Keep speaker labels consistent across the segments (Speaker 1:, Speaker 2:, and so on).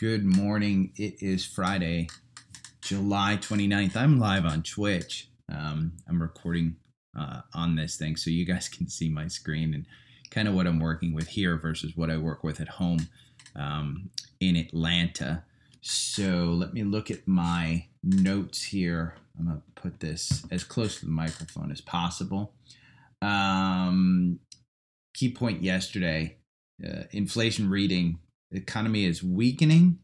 Speaker 1: Good morning. It is Friday, July 29th. I'm live on Twitch. Um, I'm recording uh, on this thing so you guys can see my screen and kind of what I'm working with here versus what I work with at home um, in Atlanta. So let me look at my notes here. I'm going to put this as close to the microphone as possible. Um, key point yesterday uh, inflation reading the economy is weakening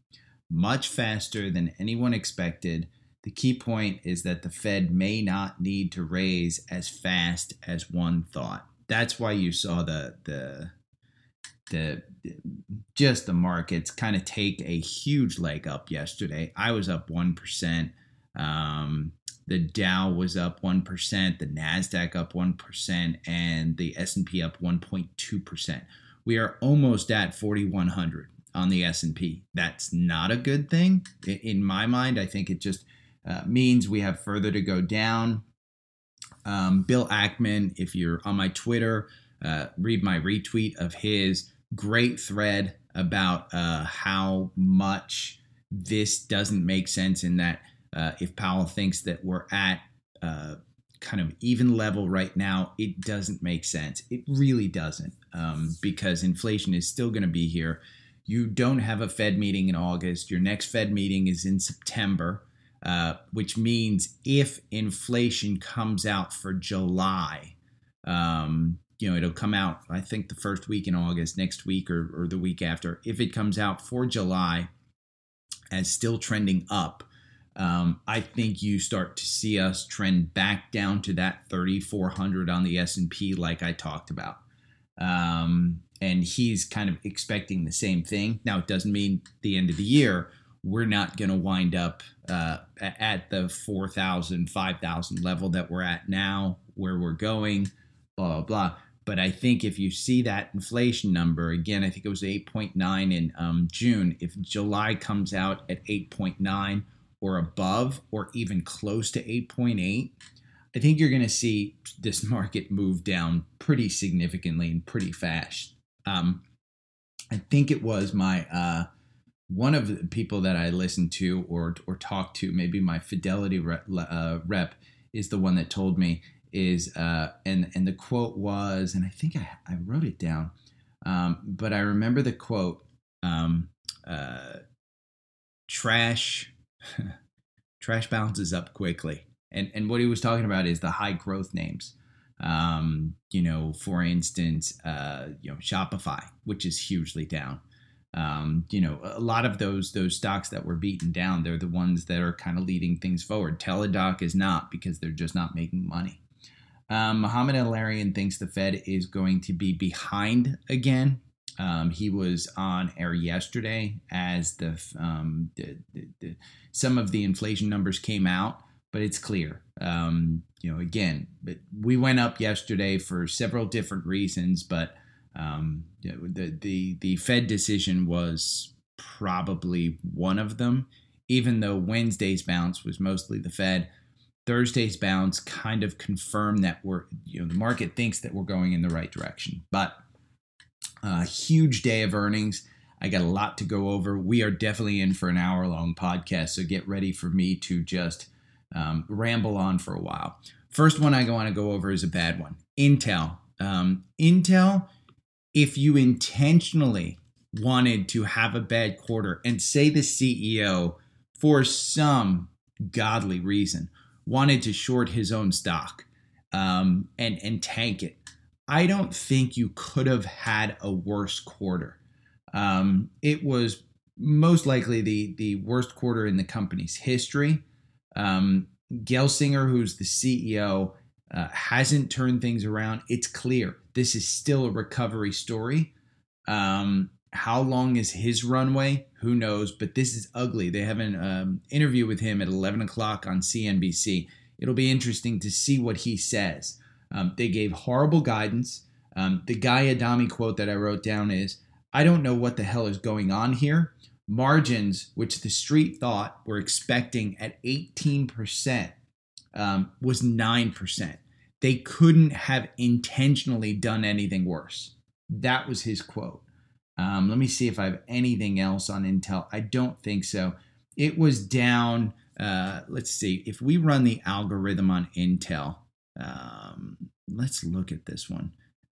Speaker 1: much faster than anyone expected. The key point is that the Fed may not need to raise as fast as one thought. That's why you saw the the the just the markets kind of take a huge leg up yesterday. I was up one percent. Um, the Dow was up one percent. The Nasdaq up one percent, and the S and P up one point two percent. We are almost at forty one hundred on the S&P. That's not a good thing in my mind. I think it just uh, means we have further to go down. Um, Bill Ackman, if you're on my Twitter, uh, read my retweet of his great thread about uh, how much this doesn't make sense in that uh, if Powell thinks that we're at uh, kind of even level right now, it doesn't make sense. It really doesn't um, because inflation is still going to be here you don't have a Fed meeting in August. Your next Fed meeting is in September, uh, which means if inflation comes out for July, um, you know, it'll come out, I think, the first week in August, next week or, or the week after. If it comes out for July as still trending up, um, I think you start to see us trend back down to that 3,400 on the S&P like I talked about. Um, and he's kind of expecting the same thing. Now, it doesn't mean the end of the year we're not going to wind up uh, at the 4,000, 5,000 level that we're at now, where we're going, blah, blah, blah. But I think if you see that inflation number, again, I think it was 8.9 in um, June. If July comes out at 8.9 or above, or even close to 8.8, I think you're going to see this market move down pretty significantly and pretty fast. Um, I think it was my uh, one of the people that I listened to or or talked to, maybe my Fidelity rep, uh, rep is the one that told me is uh, and and the quote was, and I think I, I wrote it down, um, but I remember the quote, um, uh, trash trash bounces up quickly, and and what he was talking about is the high growth names. Um, you know, for instance, uh, you know, Shopify, which is hugely down. Um, you know, a lot of those those stocks that were beaten down, they're the ones that are kind of leading things forward. Teladoc is not because they're just not making money. Um, Mohamed El-Erian thinks the Fed is going to be behind again. Um, he was on air yesterday as the, um, the, the, the, some of the inflation numbers came out but it's clear. Um, you know, again, we went up yesterday for several different reasons, but um, the the the Fed decision was probably one of them. Even though Wednesday's bounce was mostly the Fed, Thursday's bounce kind of confirmed that we're you know the market thinks that we're going in the right direction. But a uh, huge day of earnings. I got a lot to go over. We are definitely in for an hour long podcast, so get ready for me to just um, ramble on for a while. First one I want to go over is a bad one Intel. Um, Intel, if you intentionally wanted to have a bad quarter and say the CEO, for some godly reason, wanted to short his own stock um, and, and tank it, I don't think you could have had a worse quarter. Um, it was most likely the, the worst quarter in the company's history. Um, Gelsinger, who's the CEO, uh, hasn't turned things around. It's clear this is still a recovery story. Um, how long is his runway? Who knows? But this is ugly. They have an um, interview with him at 11 o'clock on CNBC. It'll be interesting to see what he says. Um, they gave horrible guidance. Um, the Guy Adami quote that I wrote down is I don't know what the hell is going on here margins, which the street thought were expecting at 18%, um, was 9%. They couldn't have intentionally done anything worse. That was his quote. Um, let me see if I have anything else on Intel. I don't think so. It was down. Uh, let's see. If we run the algorithm on Intel, um, let's look at this one.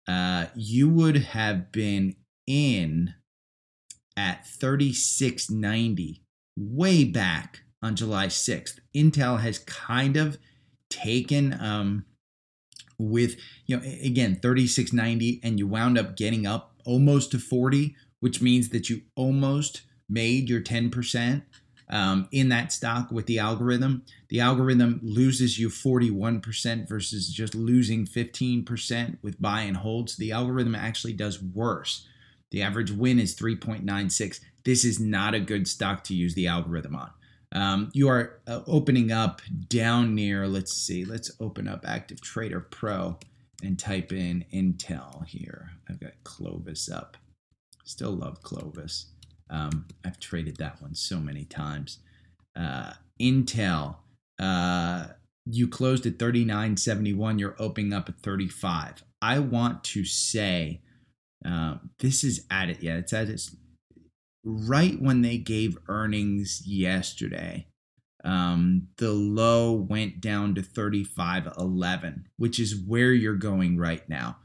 Speaker 1: Uh, you would have been in at 3690 way back on July 6th. Intel has kind of taken um, with, you know, again, 3690, and you wound up getting up almost to 40, which means that you almost made your 10% um, in that stock with the algorithm. The algorithm loses you 41% versus just losing 15% with buy and holds. The algorithm actually does worse. The average win is 3.96. This is not a good stock to use the algorithm on. Um, you are uh, opening up down near, let's see, let's open up Active Trader Pro and type in Intel here. I've got Clovis up. Still love Clovis. Um, I've traded that one so many times. Uh, Intel, uh, you closed at 39.71. You're opening up at 35. I want to say uh, this is at it. Yeah, it's at its right when they gave earnings yesterday, um, the low went down to 35.11, which is where you're going right now.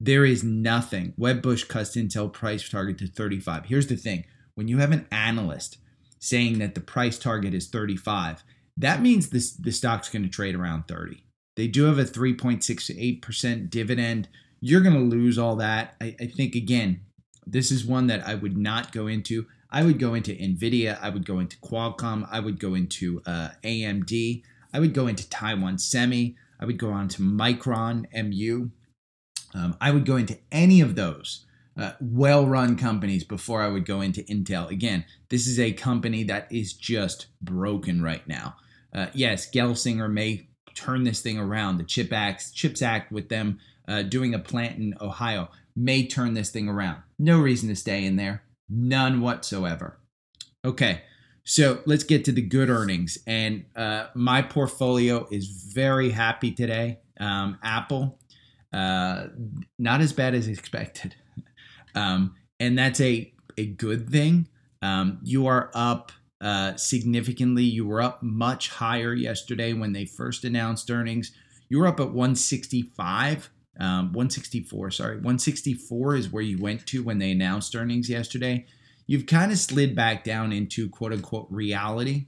Speaker 1: There is nothing. Wedbush cuts Intel price target to 35. Here's the thing when you have an analyst saying that the price target is 35, that means this, the stock's going to trade around 30. They do have a 3.68% dividend. You're going to lose all that. I, I think, again, this is one that I would not go into. I would go into NVIDIA. I would go into Qualcomm. I would go into uh, AMD. I would go into Taiwan Semi. I would go on to Micron MU. Um, I would go into any of those uh, well run companies before I would go into Intel. Again, this is a company that is just broken right now. Uh, yes, Gelsinger may turn this thing around. The Chip Act, CHIPS Act with them uh, doing a plant in Ohio may turn this thing around. No reason to stay in there. None whatsoever. Okay, so let's get to the good earnings. And uh, my portfolio is very happy today. Um, Apple, uh, not as bad as expected. Um, and that's a, a good thing. Um, you are up uh, significantly. You were up much higher yesterday when they first announced earnings. You were up at 165 um, 164, sorry, 164 is where you went to when they announced earnings yesterday. You've kind of slid back down into quote unquote reality.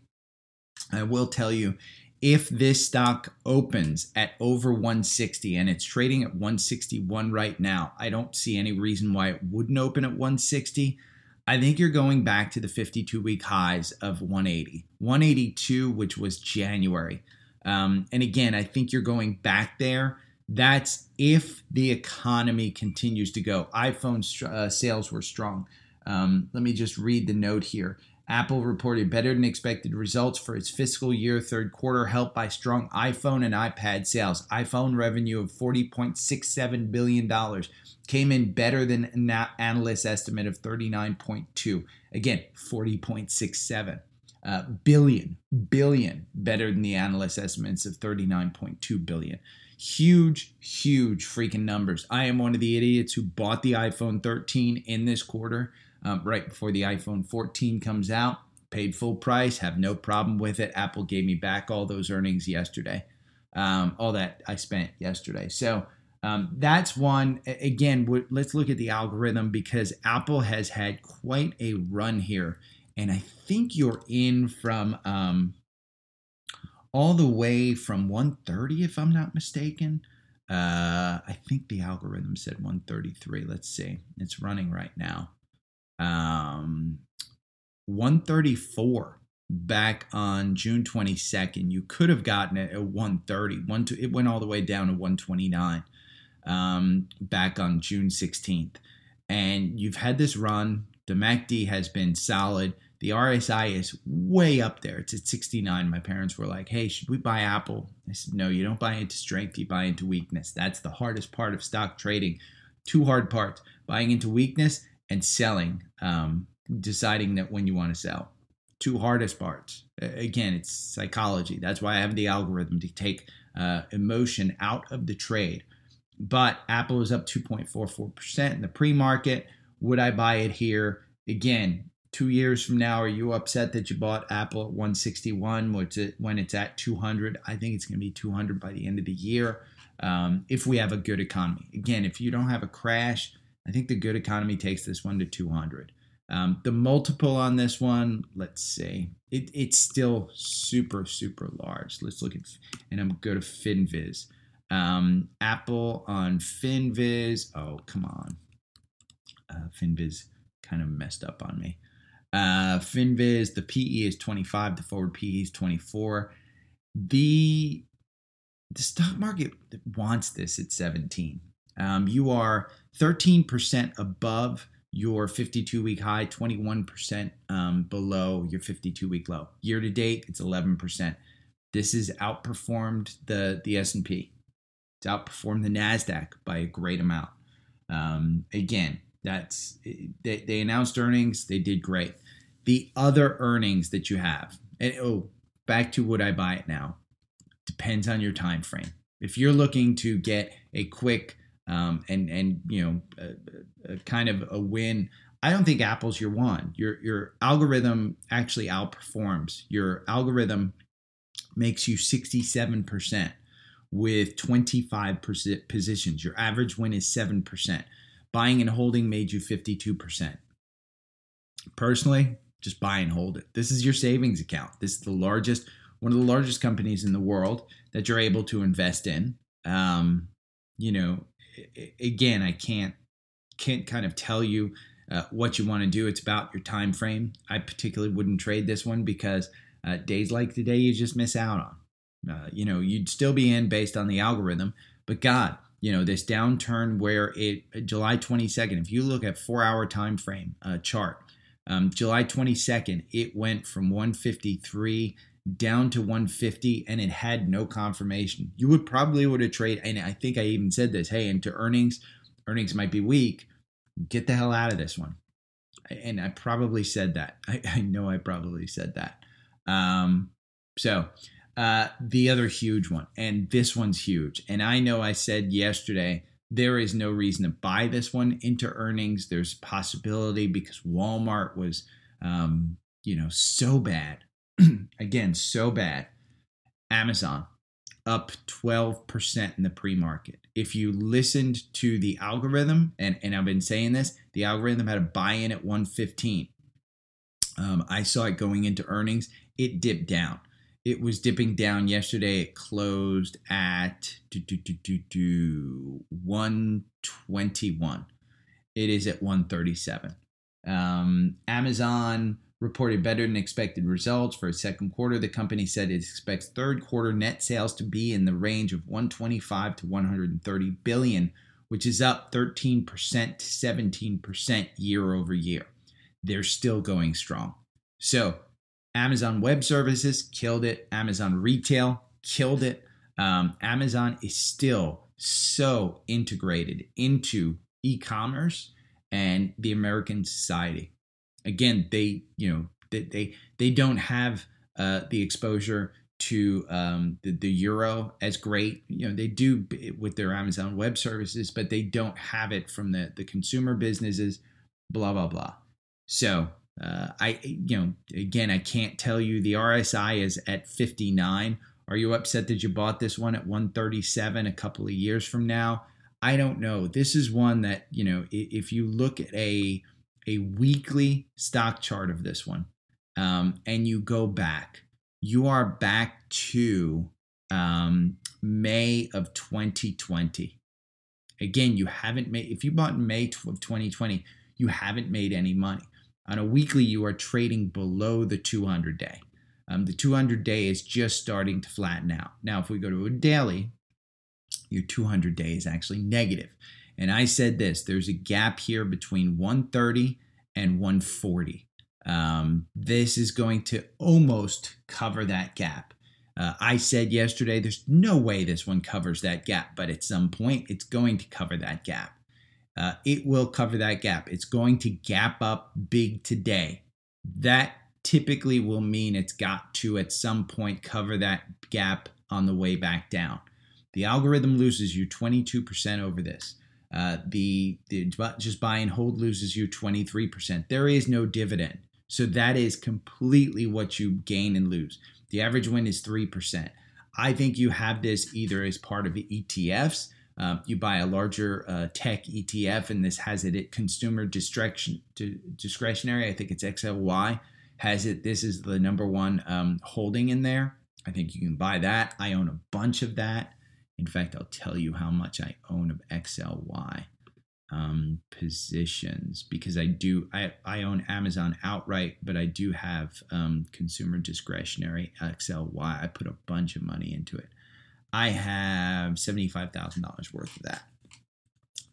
Speaker 1: I will tell you, if this stock opens at over 160 and it's trading at 161 right now, I don't see any reason why it wouldn't open at 160. I think you're going back to the 52 week highs of 180, 182, which was January. Um, and again, I think you're going back there that's if the economy continues to go. iPhone uh, sales were strong. Um, let me just read the note here. Apple reported better than expected results for its fiscal year third quarter, helped by strong iPhone and iPad sales. iPhone revenue of $40.67 billion came in better than an analyst estimate of 39.2. Again, 40.67 uh, billion, billion better than the analyst estimates of 39.2 billion. Huge, huge freaking numbers. I am one of the idiots who bought the iPhone 13 in this quarter, um, right before the iPhone 14 comes out. Paid full price, have no problem with it. Apple gave me back all those earnings yesterday, um, all that I spent yesterday. So um, that's one. Again, let's look at the algorithm because Apple has had quite a run here. And I think you're in from um, all the way from 130, if I'm not mistaken. Uh, I think the algorithm said 133. Let's see. It's running right now. Um, 134 back on June 22nd. You could have gotten it at 130. One, it went all the way down to 129 um, back on June 16th. And you've had this run. The MACD has been solid. The RSI is way up there. It's at 69. My parents were like, hey, should we buy Apple? I said, no, you don't buy into strength, you buy into weakness. That's the hardest part of stock trading. Two hard parts buying into weakness and selling, um, deciding that when you want to sell. Two hardest parts. Again, it's psychology. That's why I have the algorithm to take uh, emotion out of the trade. But Apple is up 2.44% in the pre market Would I buy it here? Again, two years from now, are you upset that you bought Apple at 161 which when it's at 200? I think it's going to be 200 by the end of the year um, if we have a good economy. Again, if you don't have a crash, I think the good economy takes this one to 200. Um, the multiple on this one, let's see, it, it's still super, super large. Let's look at, and I'm go to FinViz. Um, Apple on FinViz. Oh, come on. Uh, FinViz kind of messed up on me. Uh, FinViz, the PE is 25, the forward PE is 24. The the stock market wants this at 17. Um, you are 13% above your 52 week high, 21% um, below your 52 week low. Year to date, it's 11%. This has outperformed the the S&P. It's outperformed the Nasdaq by a great amount. Um, again, that's they, they announced earnings. They did great. The other earnings that you have, and oh, back to would I buy it now? Depends on your time frame. If you're looking to get a quick um, and and you know a, a kind of a win, I don't think Apple's your one. Your your algorithm actually outperforms. Your algorithm makes you 67% with 25 positions. Your average win is 7%. Buying and holding made you 52%. Personally, just buy and hold it. This is your savings account. This is the largest, one of the largest companies in the world that you're able to invest in. Um, you know, again, I can't can't kind of tell you uh, what you want to do. It's about your time frame. I particularly wouldn't trade this one because uh, days like today you just miss out on. Uh, you know, you'd still be in based on the algorithm, but God, you know this downturn where it July 22nd. If you look at four hour time frame uh, chart, um, July 22nd, it went from 153 down to 150 and it had no confirmation. You would probably would have traded, and I think I even said this, hey, into earnings, earnings might be weak. Get the hell out of this one. And I probably said that. I, I know I probably said that. Um, so uh, the other huge one, and this one's huge. And I know I said yesterday there is no reason to buy this one into earnings. There's possibility because Walmart was, um, you know, so bad. Again, so bad. Amazon up 12% in the pre-market. If you listened to the algorithm, and, and I've been saying this, the algorithm had a buy-in at 115. Um, I saw it going into earnings. It dipped down. It was dipping down yesterday. It closed at do, do, do, do, do, 121. It is at 137. Um, Amazon reported better than expected results for a second quarter. The company said it expects third quarter net sales to be in the range of 125 to 130 billion, which is up 13% to 17% year over year. They're still going strong. So Amazon Web Services killed it. Amazon Retail killed it. Um, Amazon is still so integrated into e-commerce and the American society. Again, they you know they they, they don't have uh, the exposure to um, the, the euro as great. You know they do with their Amazon Web Services, but they don't have it from the the consumer businesses. Blah blah blah. So uh, I, you know, again, I can't tell you the RSI is at 59. Are you upset that you bought this one at 137 a couple of years from now? I don't know. This is one that, you know, if you look at a a weekly stock chart of this one um, and you go back, you are back to um, May of 2020. Again, you haven't made, if you bought in May of 2020, you haven't made any money. On a weekly, you are trading below the 200 day. Um, the 200 day is just starting to flatten out. Now, if we go to a daily, your 200 day is actually negative. And I said this there's a gap here between 130 and 140. Um, this is going to almost cover that gap. Uh, I said yesterday there's no way this one covers that gap, but at some point it's going to cover that gap uh, it will cover that gap. It's going to gap up big today. That typically will mean it's got to at some point cover that gap on the way back down. The algorithm loses you 22% over this. Uh, the, the just buy and hold loses you 23%. There is no dividend. So that is completely what you gain and lose. The average win is 3%. I think you have this either as part of the ETFs. Um, you buy a larger uh, tech ETF, and this has it at consumer discretion, discretionary. I think it's XLY has it. This is the number one um, holding in there. I think you can buy that. I own a bunch of that. In fact, I'll tell you how much I own of XLY um, positions because I do I, I own Amazon outright, but I do have um, consumer discretionary XLY. I put a bunch of money into it. I have seventy five thousand dollars worth of that.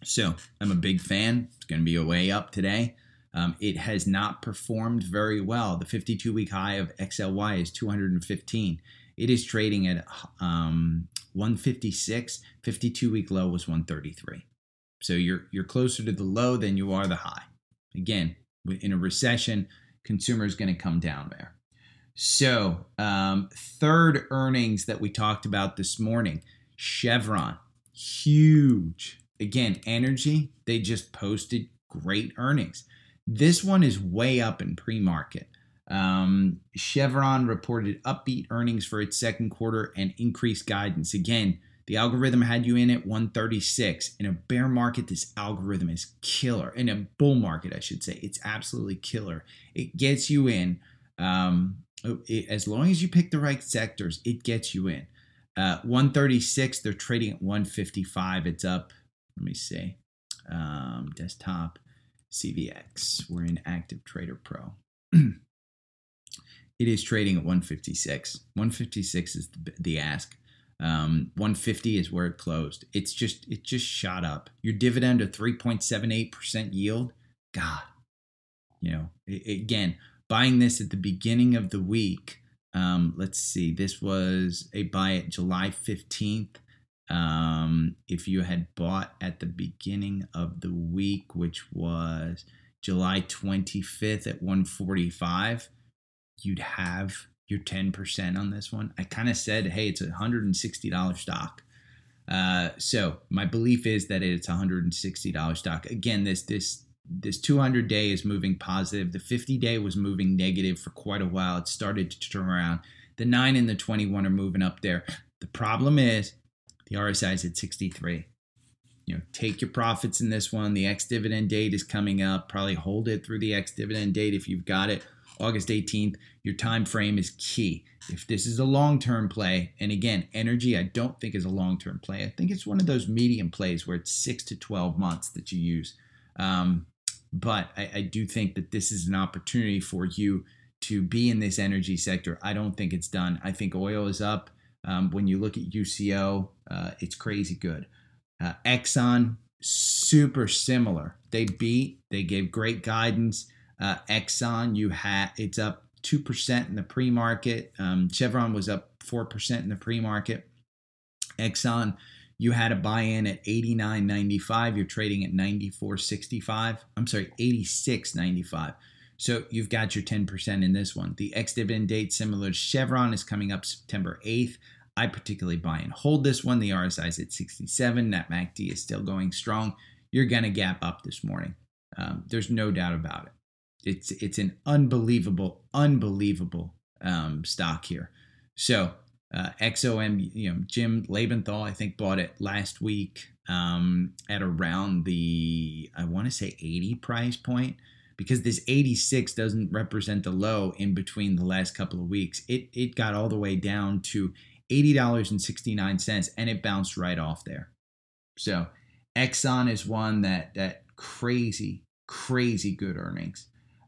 Speaker 1: So I'm a big fan. It's going to be a way up today. Um, it has not performed very well. The 52 week high of XLY is 215. It is trading at um, 156. 52 week low was 133. So you're you're closer to the low than you are the high. Again, in a recession, consumer is going to come down there. So um, third earnings that we talked about this morning, Chevron, huge. Again, energy. They just posted great earnings. This one is way up in pre-market. Um, Chevron reported upbeat earnings for its second quarter and increased guidance. Again, the algorithm had you in at 136. In a bear market, this algorithm is killer. In a bull market, I should say, it's absolutely killer. It gets you in. Um, it, as long as you pick the right sectors, it gets you in. Uh, 136, they're trading at 155. It's up, let me see, um, desktop CVX. We're in Active Trader Pro. it is trading at 156. 156 is the, the ask. Um, 150 is where it closed. It's just it just shot up. Your dividend of 3.78% yield, God, you know, it, again, buying this at the beginning of the week. Um, let's see, this was a buy at July 15th. Um, if you had bought at the beginning of the week, which was July 25th at 145, you'd have your 10% on this one. I kind of said, hey, it's a $160 stock. Uh, so my belief is that it's a $160 stock. Again, this this this 200 day is moving positive. The 50 day was moving negative for quite a while. It started to turn around. The 9 and the 21 are moving up there. The problem is the RSI is at 63. You know, take your profits in this one. The ex dividend date is coming up. Probably hold it through the ex dividend date if you've got it. August 18th. Your time frame is key. If this is a long-term play, and again, energy I don't think is a long-term play. I think it's one of those medium plays where it's six to 12 months that you use. Um, but I, I do think that this is an opportunity for you to be in this energy sector. I don't think it's done. I think oil is up. Um, when you look at UCO, uh, it's crazy good. Uh, Exxon, super similar. They beat, they gave great guidance. Uh, Exxon, you had it's up two percent in the pre-market. Um, Chevron was up four percent in the pre-market. Exxon, you had a buy-in at 89.95. You're trading at 94.65. I'm sorry, 86.95. So you've got your 10% in this one. The ex-dividend date, similar to Chevron, is coming up September 8th. I particularly buy and hold this one. The RSI is at 67. That MACD is still going strong. You're going to gap up this morning. Um, there's no doubt about it. It's it's an unbelievable, unbelievable um, stock here. So uh, XOM, you know, Jim Lebenthal, I think bought it last week um, at around the I want to say 80 price point because this 86 doesn't represent the low in between the last couple of weeks. It it got all the way down to $80.69 and it bounced right off there. So Exxon is one that that crazy crazy good earnings.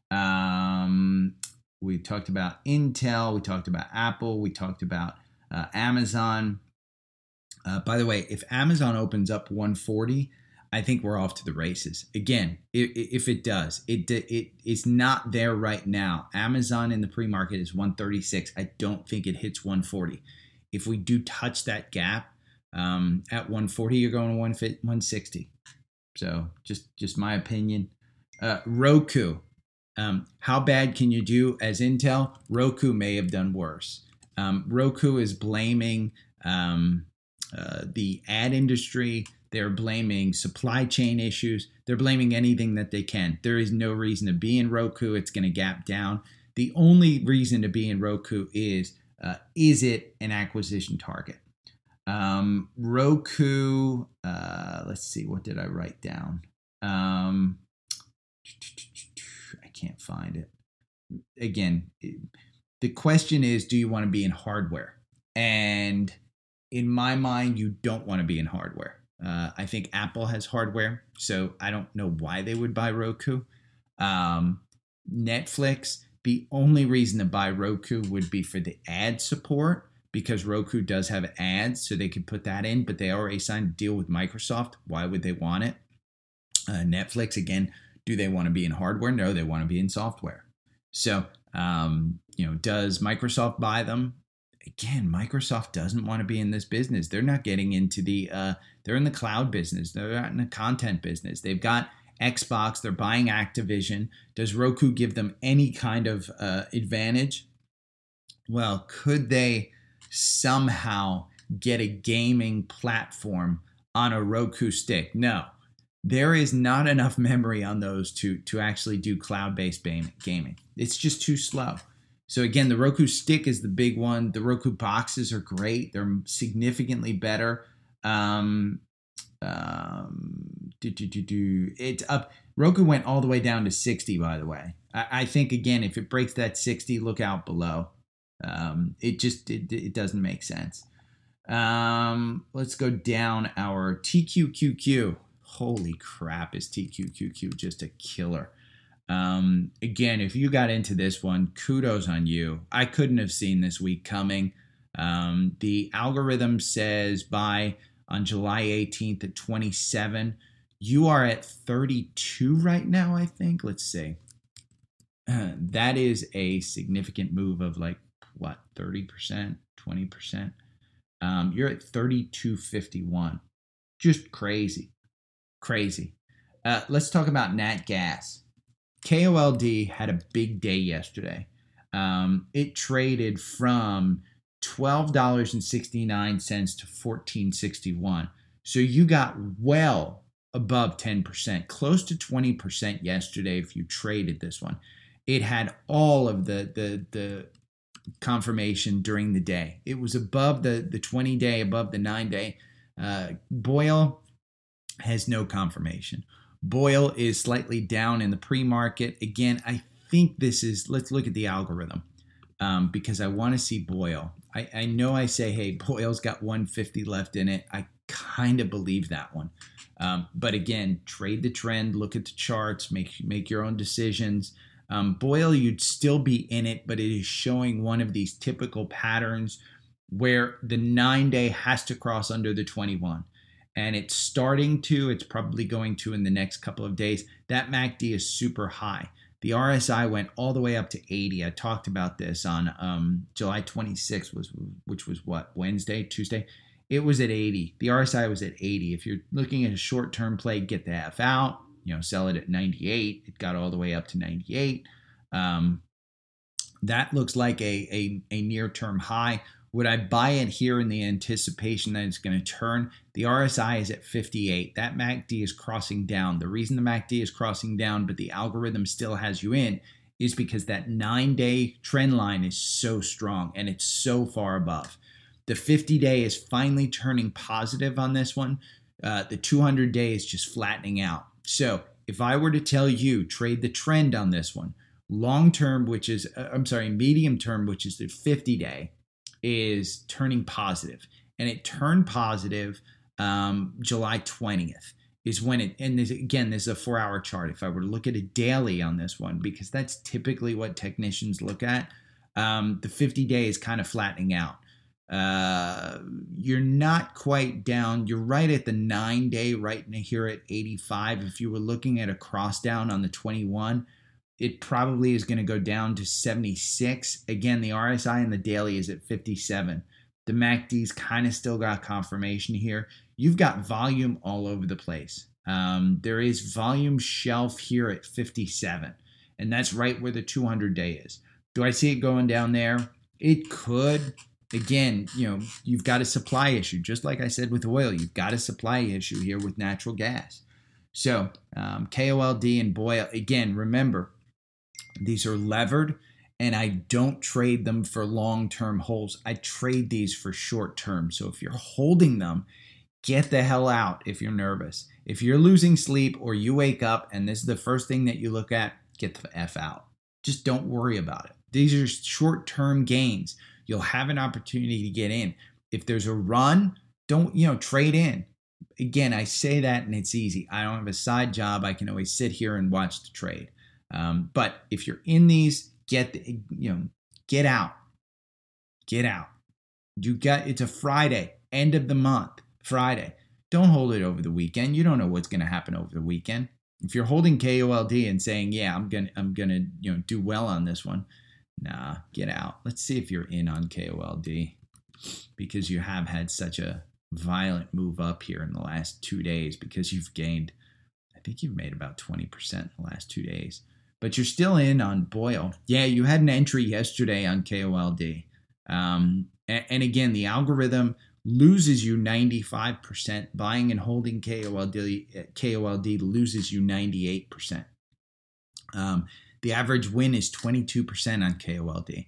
Speaker 1: Um, we talked about Intel. We talked about Apple. We talked about uh, Amazon. Uh, by the way, if Amazon opens up 140, I think we're off to the races. Again, if, it does, it it is not there right now. Amazon in the pre-market is 136. I don't think it hits 140. If we do touch that gap um, at 140, you're going to 160. So just just my opinion. Uh, Roku, um, how bad can you do as Intel? Roku may have done worse. Um, Roku is blaming um, uh, the ad industry, They're blaming supply chain issues. They're blaming anything that they can. There is no reason to be in Roku. It's going to gap down. The only reason to be in Roku is uh, is it an acquisition target? Um, Roku, uh, let's see, what did I write down? Um, I can't find it. Again, the question is do you want to be in hardware? And in my mind, you don't want to be in hardware. Uh, I think Apple has hardware, so I don't know why they would buy Roku. Um, Netflix, the only reason to buy Roku would be for the ad support because Roku does have ads, so they could put that in, but they already signed a deal with Microsoft. Why would they want it? Uh, Netflix, again, do they want to be in hardware? No, they want to be in software. So, um, you know, does Microsoft buy them? Again, Microsoft doesn't want to be in this business. They're not getting into the, uh, they're in the cloud business. They're not in the content business. They've got Xbox, they're buying Activision. Does Roku give them any kind of uh, advantage? Well, could they somehow get a gaming platform on a Roku stick? No. There is not enough memory on those to, to actually do cloud based gaming. It's just too slow. So, again, the Roku stick is the big one. The Roku boxes are great, they're significantly better. Um, um, do, do, do, do. It's up. Roku went all the way down to 60, by the way. I, I think, again, if it breaks that 60, look out below. Um, it just it, it doesn't make sense. Um, let's go down our TQQQ. Holy crap, is TQQQ just a killer? Um, again, if you got into this one, kudos on you. I couldn't have seen this week coming. Um, the algorithm says buy on July 18th at 27. You are at 32 right now, I think. Let's see. That is a significant move of like what 30%, 20%. Um, you're at 32.51. Just crazy. Crazy. Uh, let's talk about Nat Gas. KOLD had a big day yesterday. Um, it traded from $12.69 to 14.61. So you got well above 10%, close to 20% yesterday if you traded this one. It had all of the the the confirmation during the day. It was above the the 20 day, above the 9 day. Uh, BOIL has no confirmation. BOIL is slightly down in the pre-market. Again, I think this is let's look at the algorithm um, because I want to see BOIL. I, I know I say, hey, BOIL's got 150 left in it. I kind of believe that one. Um, but again, trade the trend, look at the charts, make make your own decisions. Um, BOIL, you'd still be in it, but it is showing one of these typical patterns where the nine day has to cross under the 21. And it's starting to, it's probably going to in the next couple of days. That MACD is super high. The RSI went all the way up to 80. I talked about this on um, July 26th, was which was what Wednesday, Tuesday. It was at 80. The RSI was at 80. If you're looking at a short-term play, get the F out. You know, sell it at 98. It got all the way up to 98. Um, that looks like a, a, a near-term high. Would I buy it here in the anticipation that it's going to turn? The RSI is at 58. That MACD is crossing down. The reason the MACD is crossing down, but the algorithm still has you in, is because that nine day trend line is so strong and it's so far above. The 50 day is finally turning positive on this one. Uh, the 200 day is just flattening out. So if I were to tell you trade the trend on this one, long term, which is, uh, I'm sorry, medium term, which is the 50 day, is turning positive, and it turned positive um, July 20th is when it and this, again this is a four hour chart if i were to look at a daily on this one because that's typically what technicians look at. Um, the 50 day is kind of flattening out. Uh, you're not quite down. You're right at the nine day right here at 85 if you were looking at a cross down on the 21 it probably is going to go down to 76. Again, the RSI and the daily is at 57. The MACD's kind of still got confirmation here. You've got volume all over the place. Um, there is volume shelf here at 57, and that's right where the 200 day is. Do I see it going down there? It could. again, you know, you've got a supply issue, just like I said with oil. You've got a supply issue here with natural gas. So um, KOLD and BOIL again. Remember, these are levered, and I don't trade them for long-term holds. I trade these for short-term. So if you're holding them, get the hell out if you're nervous. If you're losing sleep or you wake up and this is the first thing that you look at, get the f out. Just don't worry about it. These are short-term gains you'll have an opportunity to get in. If there's a run, don't, you know, trade in. Again, I say that and it's easy. I don't have a side job. I can always sit here and watch the trade. Um, but if you're in these, get, the, you know, get out. Get out. You got, it's a Friday, end of the month, Friday. Don't hold it over the weekend. You don't know what's going to happen over the weekend. If you're holding KOLD and saying, "Yeah, I'm gonna, I'm gonna, you know, do well on this one," Nah, get out. Let's see if you're in on KOLD because you have had such a violent move up here in the last two days because you've gained, I think you've made about 20% in the last two days. But you're still in on BOIL. Yeah, you had an entry yesterday on KOLD. Um, and, and again, the algorithm loses you 95%. Buying and holding KOLD, KOLD loses you 98%. Um, the average win is 22% on KOLD.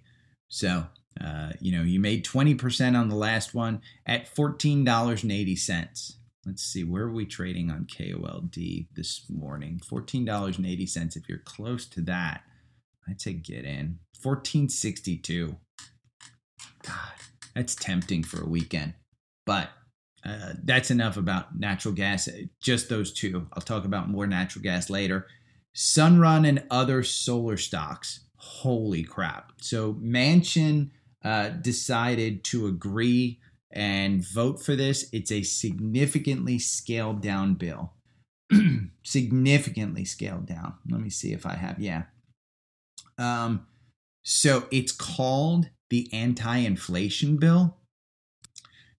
Speaker 1: So, uh, you know, you made 20% on the last one at $14.80. Let's see, where are we trading on KOLD this morning? $14.80. If you're close to that, I'd say get in. 1462. God, that's tempting for a weekend. But uh, that's enough about natural gas. Just those two. I'll talk about more natural gas later. Sunrun and other solar stocks. Holy crap. So Manchin uh, decided to agree and vote for this. It's a significantly scaled down bill. significantly scaled down. Let me see if I have, yeah. Um, so it's called the anti inflation bill.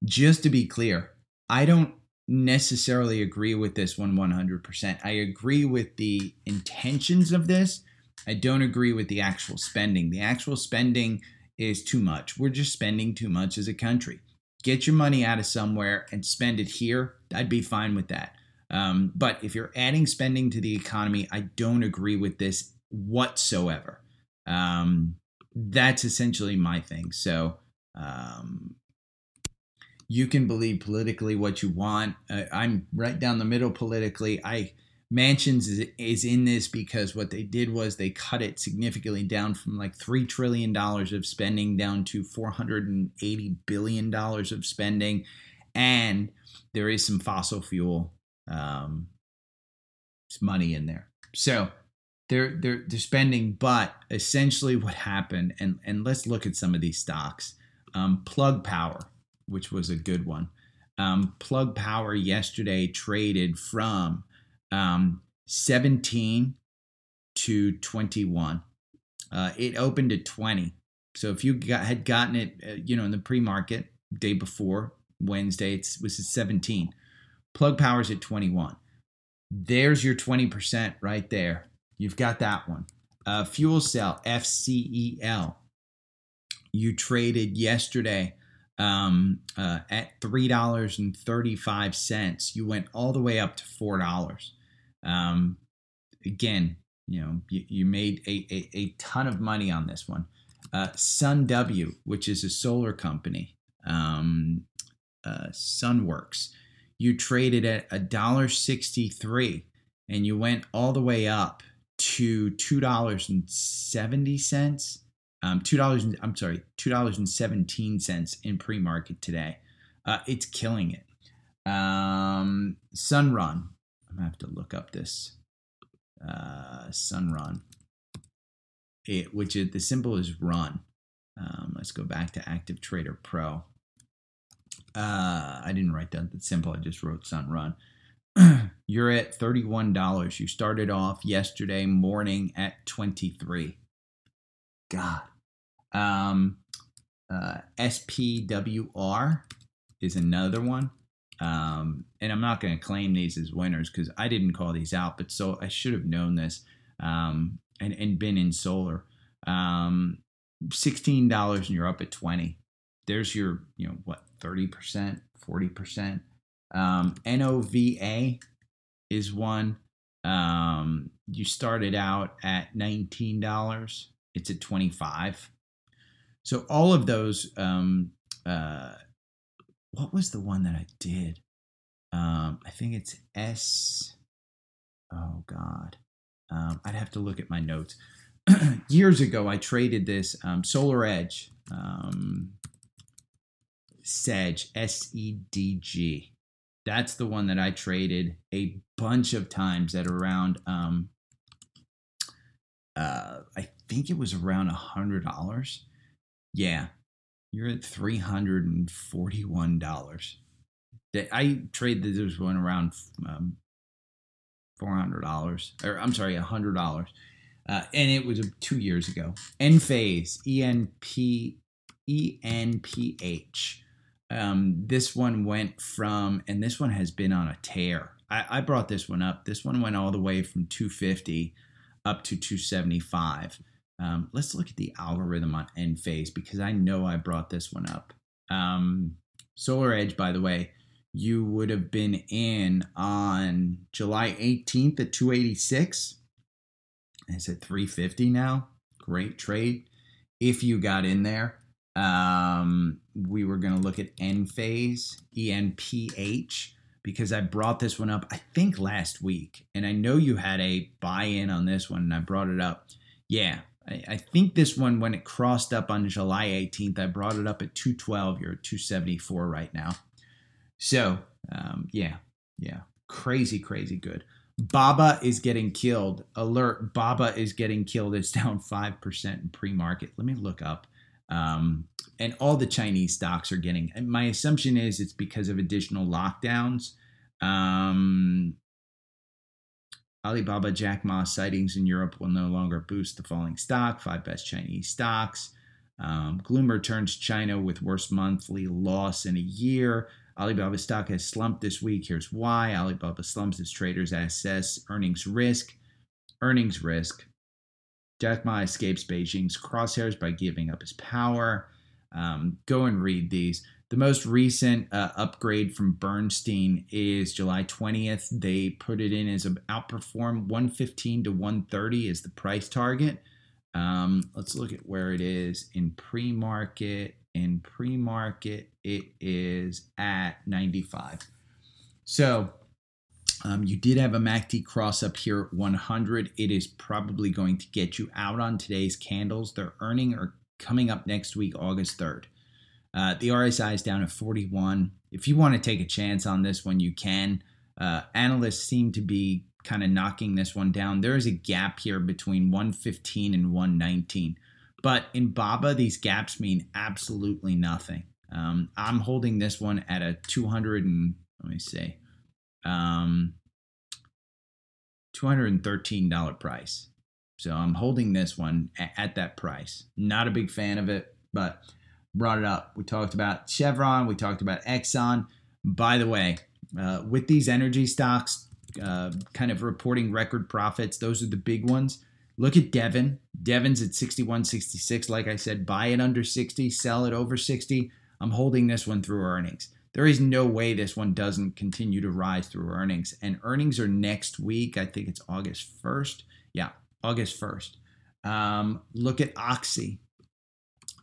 Speaker 1: Just to be clear, I don't necessarily agree with this one 100%. I agree with the intentions of this. I don't agree with the actual spending. The actual spending is too much. We're just spending too much as a country. Get your money out of somewhere and spend it here. I'd be fine with that. Um, but if you're adding spending to the economy, I don't agree with this whatsoever. Um, that's essentially my thing. So um, you can believe politically what you want. Uh, I'm right down the middle politically. I Manchin's is, is in this because what they did was they cut it significantly down from like three trillion dollars of spending down to 480 billion dollars of spending, and there is some fossil fuel um, money in there. So they're they're they're spending, but essentially what happened, and and let's look at some of these stocks. Um, Plug Power which was a good one. Um, Plug Power yesterday traded from um, 17 to 21. Uh, it opened at 20. So if you got, had gotten it, uh, you know, in the pre-market day before Wednesday, it was at 17. Plug Power's at 21. There's your 20% right there. You've got that one. Uh, fuel cell FCEL. You traded yesterday um, uh, at three dollars and thirty five cents. You went all the way up to four dollars. Um, again, you know, you, you made a, a, a, ton of money on this one. Uh, Sun W, which is a solar company, um, uh, Sunworks, you traded at a dollar sixty three, and you went all the way up to two dollars and seventy cents um, two dollars. I'm sorry, two dollars and seventeen cents in pre-market today. Uh, it's killing it. Um, Sunrun. I'm have to look up this uh, Sunrun. It, which is the symbol is run. Um, let's go back to Active Trader Pro. Uh, I didn't write down the symbol. I just wrote Sunrun. You're at $31. You started off yesterday morning at 23. God. Um, uh, SPWR is another one. Um, and I'm not going to claim these as winners because I didn't call these out, but so I should have known this um, and, and been in solar. Um, $16 and you're up at 20. there's your, you know, what, 30%, 40%. Um, NOVA is one. Um, you started out at $19. It's at 25. So all of those, um, uh, what was the one that I did? Um, I think it's S. Oh God, um, I'd have to look at my notes. Years ago, I traded this um, Solar Edge, um, Sedge, S E D G. That's the one that I traded a bunch of times at around. Um, uh, I think it was around a hundred dollars. Yeah, you're at three hundred and forty-one dollars. I traded this one around um, four hundred dollars, or I'm sorry, hundred dollars, uh, and it was two years ago. Enphase, E N P E N P H. Um, this one went from, and this one has been on a tear. I, I brought this one up. This one went all the way from 250 up to 275. Um, let's look at the algorithm on Enphase because I know I brought this one up. Um, Solar Edge, by the way, you would have been in on July 18th at 286. It's at 350 now. Great trade. If you got in there, um, we were going to look at Enphase, ENPH, because I brought this one up, I think last week. And I know you had a buy in on this one, and I brought it up. Yeah, I, I think this one, when it crossed up on July 18th, I brought it up at 212. You're at 274 right now. So, um, yeah, yeah, crazy, crazy good. Baba is getting killed. Alert, Baba is getting killed. It's down 5% in pre market. Let me look up. Um, and all the Chinese stocks are getting. My assumption is it's because of additional lockdowns. Um, Alibaba Jack Ma sightings in Europe will no longer boost the falling stock. Five best Chinese stocks. Um, Gloom returns China with worst monthly loss in a year. Alibaba stock has slumped this week. Here's why. Alibaba slumps as traders assess earnings risk. Earnings risk. Jack Ma escapes Beijing's crosshairs by giving up his power. Um, go and read these. The most recent uh, upgrade from Bernstein is July 20th. They put it in as an outperform 115 to 130 is the price target. Um, let's look at where it is in pre market in pre-market it is at 95 so um, you did have a MACD cross up here at 100 it is probably going to get you out on today's candles. They're earning or coming up next week august 3rd uh, the rsi is down at 41 if you want to take a chance on this one you can uh, analysts seem to be kind of knocking this one down there is a gap here between 115 and 119 but in Baba, these gaps mean absolutely nothing. Um, I'm holding this one at a 200 and let me see, um, $213 price. So I'm holding this one at, at that price. Not a big fan of it, but brought it up. We talked about Chevron, we talked about Exxon. By the way, uh, with these energy stocks uh, kind of reporting record profits, those are the big ones. Look at Devon. Devon's at 61.66. Like I said, buy it under 60, sell it over 60. I'm holding this one through earnings. There is no way this one doesn't continue to rise through earnings. And earnings are next week. I think it's August 1st. Yeah, August 1st. Um, look at Oxy.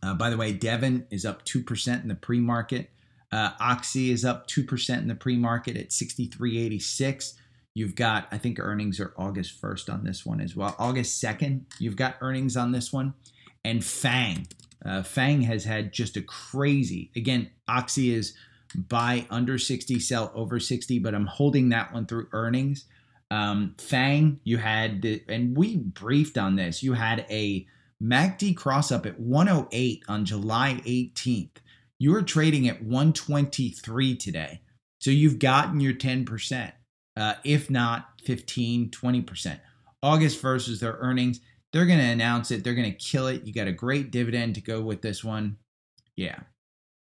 Speaker 1: Uh, by the way, Devon is up 2% in the pre market. Uh, Oxy is up 2% in the pre market at 63.86. You've got, I think earnings are August 1st on this one as well. August 2nd, you've got earnings on this one. And Fang. Uh, Fang has had just a crazy, again, Oxy is buy under 60, sell over 60, but I'm holding that one through earnings. Um, Fang, you had, and we briefed on this, you had a MACD cross up at 108 on July 18th. You are trading at 123 today. So you've gotten your 10% uh, if not 15, 20%. August 1st is their earnings. They're going to announce it. They're going to kill it. You got a great dividend to go with this one. Yeah.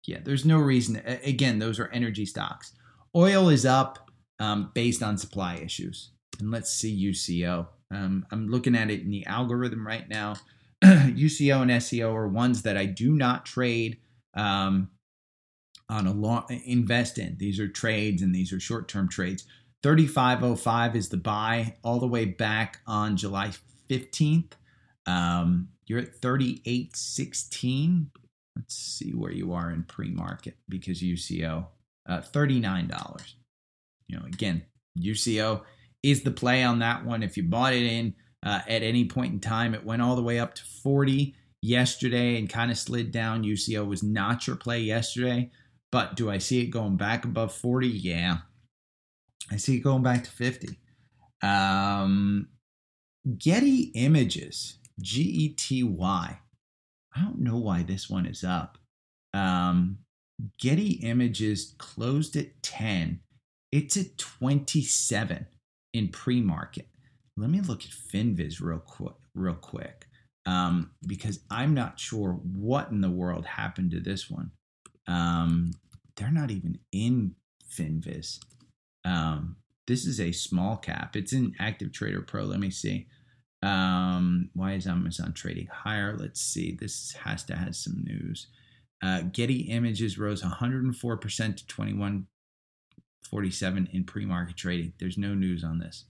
Speaker 1: Yeah. There's no reason. Again, those are energy stocks. Oil is up um, based on supply issues. And let's see UCO. Um, I'm looking at it in the algorithm right now. UCO and SCO are ones that I do not trade. um, on a long invest in. These are trades and these are short term trades. 3505 is the buy all the way back on July 15th. Um, you're at 3816. Let's see where you are in pre market because UCO, uh, $39. You know, again, UCO is the play on that one. If you bought it in uh, at any point in time, it went all the way up to 40 yesterday and kind of slid down. UCO was not your play yesterday, but do I see it going back above 40? Yeah. I see it going back to 50. Um, Getty Images, G E T Y. I don't know why this one is up. Um, Getty Images closed at 10. It's at 27 in pre market. Let me look at FinViz real quick, real quick, um, because I'm not sure what in the world happened to this one. Um, they're not even in FinViz. Um, this is a small cap. It's in Active Trader Pro. Let me see. Um, why is Amazon trading higher? Let's see. This has to have some news. Uh, Getty Images rose 104% to 2147 in pre-market trading. There's no news on this.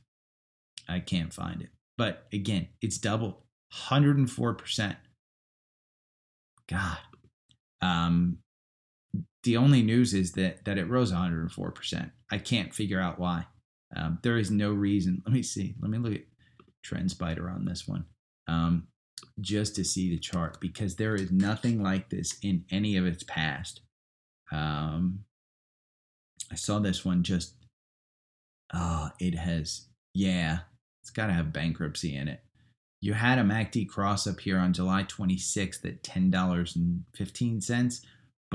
Speaker 1: I can't find it. But again, it's doubled 104%. God. Um, the only news is that that it rose 104%. I can't figure out why. Um, there is no reason. Let me see. Let me look at TrendSpider on this one um, just to see the chart because there is nothing like this in any of its past. Um, I saw this one just, uh, it has, yeah, it's got to have bankruptcy in it. You had a MACD cross up here on July 26th at $10.15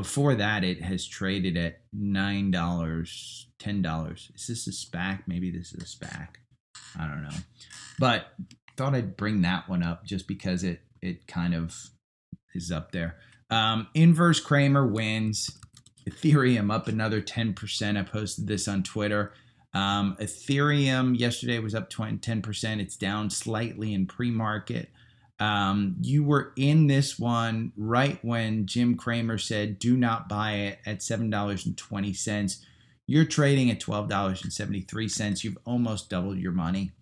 Speaker 1: before that, it has traded at nine dollars, ten dollars. Is this a SPAC? Maybe this is a SPAC. I don't know, but thought I'd bring that one up just because it it kind of is up there. Um, inverse Cramer wins. Ethereum up another 10%. I posted this on Twitter. Um, Ethereum yesterday was up 20, 10%. It's down slightly in pre market. Um, you were in this one right when Jim Cramer said, do not buy it at $7.20. You're trading at $12.73. You've almost doubled your money.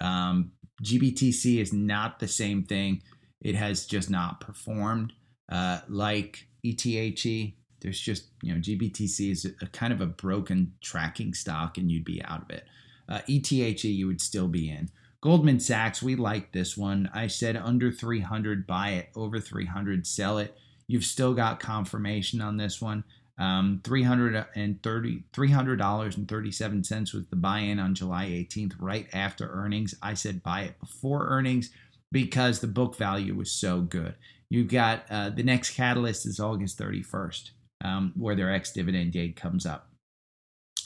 Speaker 1: Um, GBTC is not the same thing. It has just not performed uh, like ETHE. There's just, you know, GBTC is a, kind of a broken tracking stock and you'd be out of it. Uh, ETHE, you would still be in. Goldman Sachs, we like this one. I said under 300, buy it. Over 300, sell it. You've still got confirmation on this one. Um, $330, $300.37 was the buy in on July 18th, right after earnings. I said buy it before earnings because the book value was so good. You've got uh, the next catalyst is August 31st, um, where their ex dividend date comes up.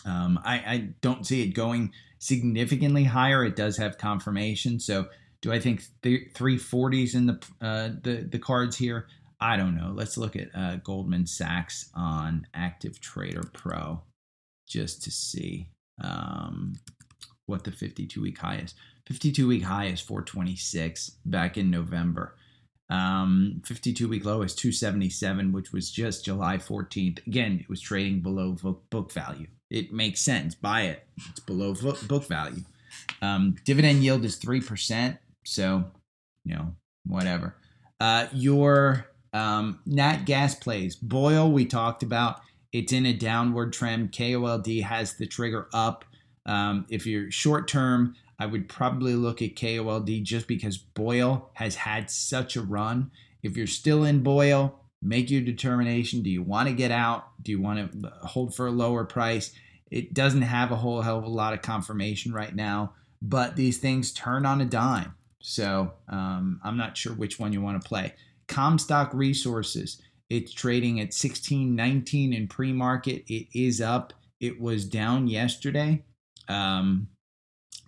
Speaker 1: Um, I, I, don't see it going significantly higher. It does have confirmation. So do I think th- 340s in the, uh, the the cards here? I don't know. Let's look at uh, Goldman Sachs on Active Trader Pro just to see um, what the 52 week high is. 52 week high is 426 back in November. Um, 52 week low is 277, which was just July 14th. Again, it was trading below book value it makes sense. Buy it. It's below book value. Um, dividend yield is 3%. So, you know, whatever. Uh, your um, nat gas plays. BOIL, we talked about. It's in a downward trend. KOLD has the trigger up. Um, if you're short term, I would probably look at KOLD just because BOIL has had such a run. If you're still in BOIL, make your determination. Do you want to get out? Do you want to hold for a lower price? It doesn't have a whole hell of a lot of confirmation right now, but these things turn on a dime. So um, I'm not sure which one you want to play. Comstock Resources, it's trading at 1619 in pre market. It is up. It was down yesterday. Um,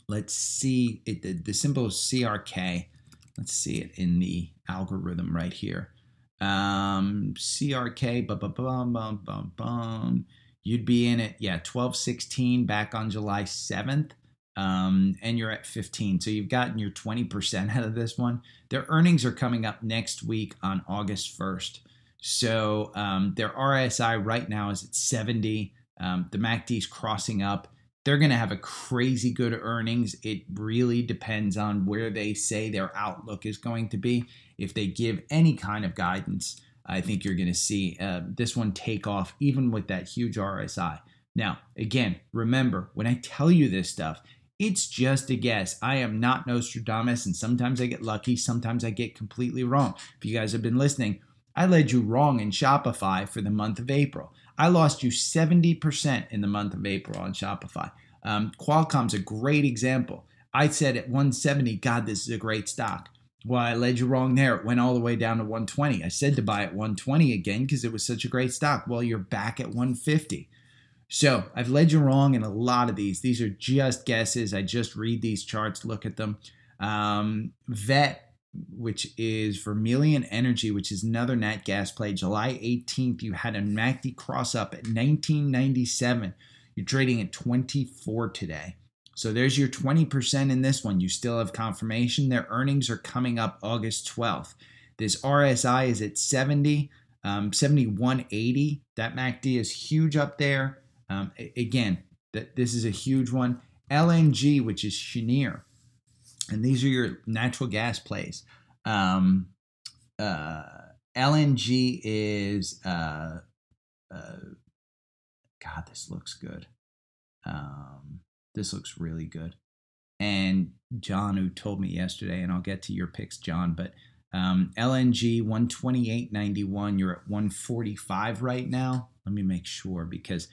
Speaker 1: let's see. It, the, the symbol CRK. Let's see it in the algorithm right here. Um, CRK, bum, bum, bum, bum, bum, bum. You'd be in it, yeah, 1216 back on July 7th. Um, and you're at 15. So you've gotten your 20% out of this one. Their earnings are coming up next week on August 1st. So um, their RSI right now is at 70. Um, the MACD is crossing up. They're going to have a crazy good earnings. It really depends on where they say their outlook is going to be. If they give any kind of guidance, I think you're going to see uh, this one take off, even with that huge RSI. Now, again, remember when I tell you this stuff, it's just a guess. I am not Nostradamus, and sometimes I get lucky, sometimes I get completely wrong. If you guys have been listening, I led you wrong in Shopify for the month of April. I lost you 70% in the month of April on Shopify. Um, Qualcomm's a great example. I said at 170, God, this is a great stock. Well, I led you wrong there. It went all the way down to 120. I said to buy at 120 again because it was such a great stock. Well, you're back at 150. So I've led you wrong in a lot of these. These are just guesses. I just read these charts, look at them. Um, Vet, which is Vermilion Energy, which is another nat gas play. July 18th, you had a MACD cross up at 1997. You're trading at 24 today. So there's your 20% in this one. You still have confirmation. Their earnings are coming up August 12th. This RSI is at 70, um, 7180. That MACD is huge up there. Um, again, that this is a huge one. LNG, which is Cheniere, and these are your natural gas plays. Um, uh, LNG is, uh, uh, God, this looks good. Um, this looks really good. And John, who told me yesterday, and I'll get to your picks, John, but um, LNG 128.91, you're at 145 right now. Let me make sure because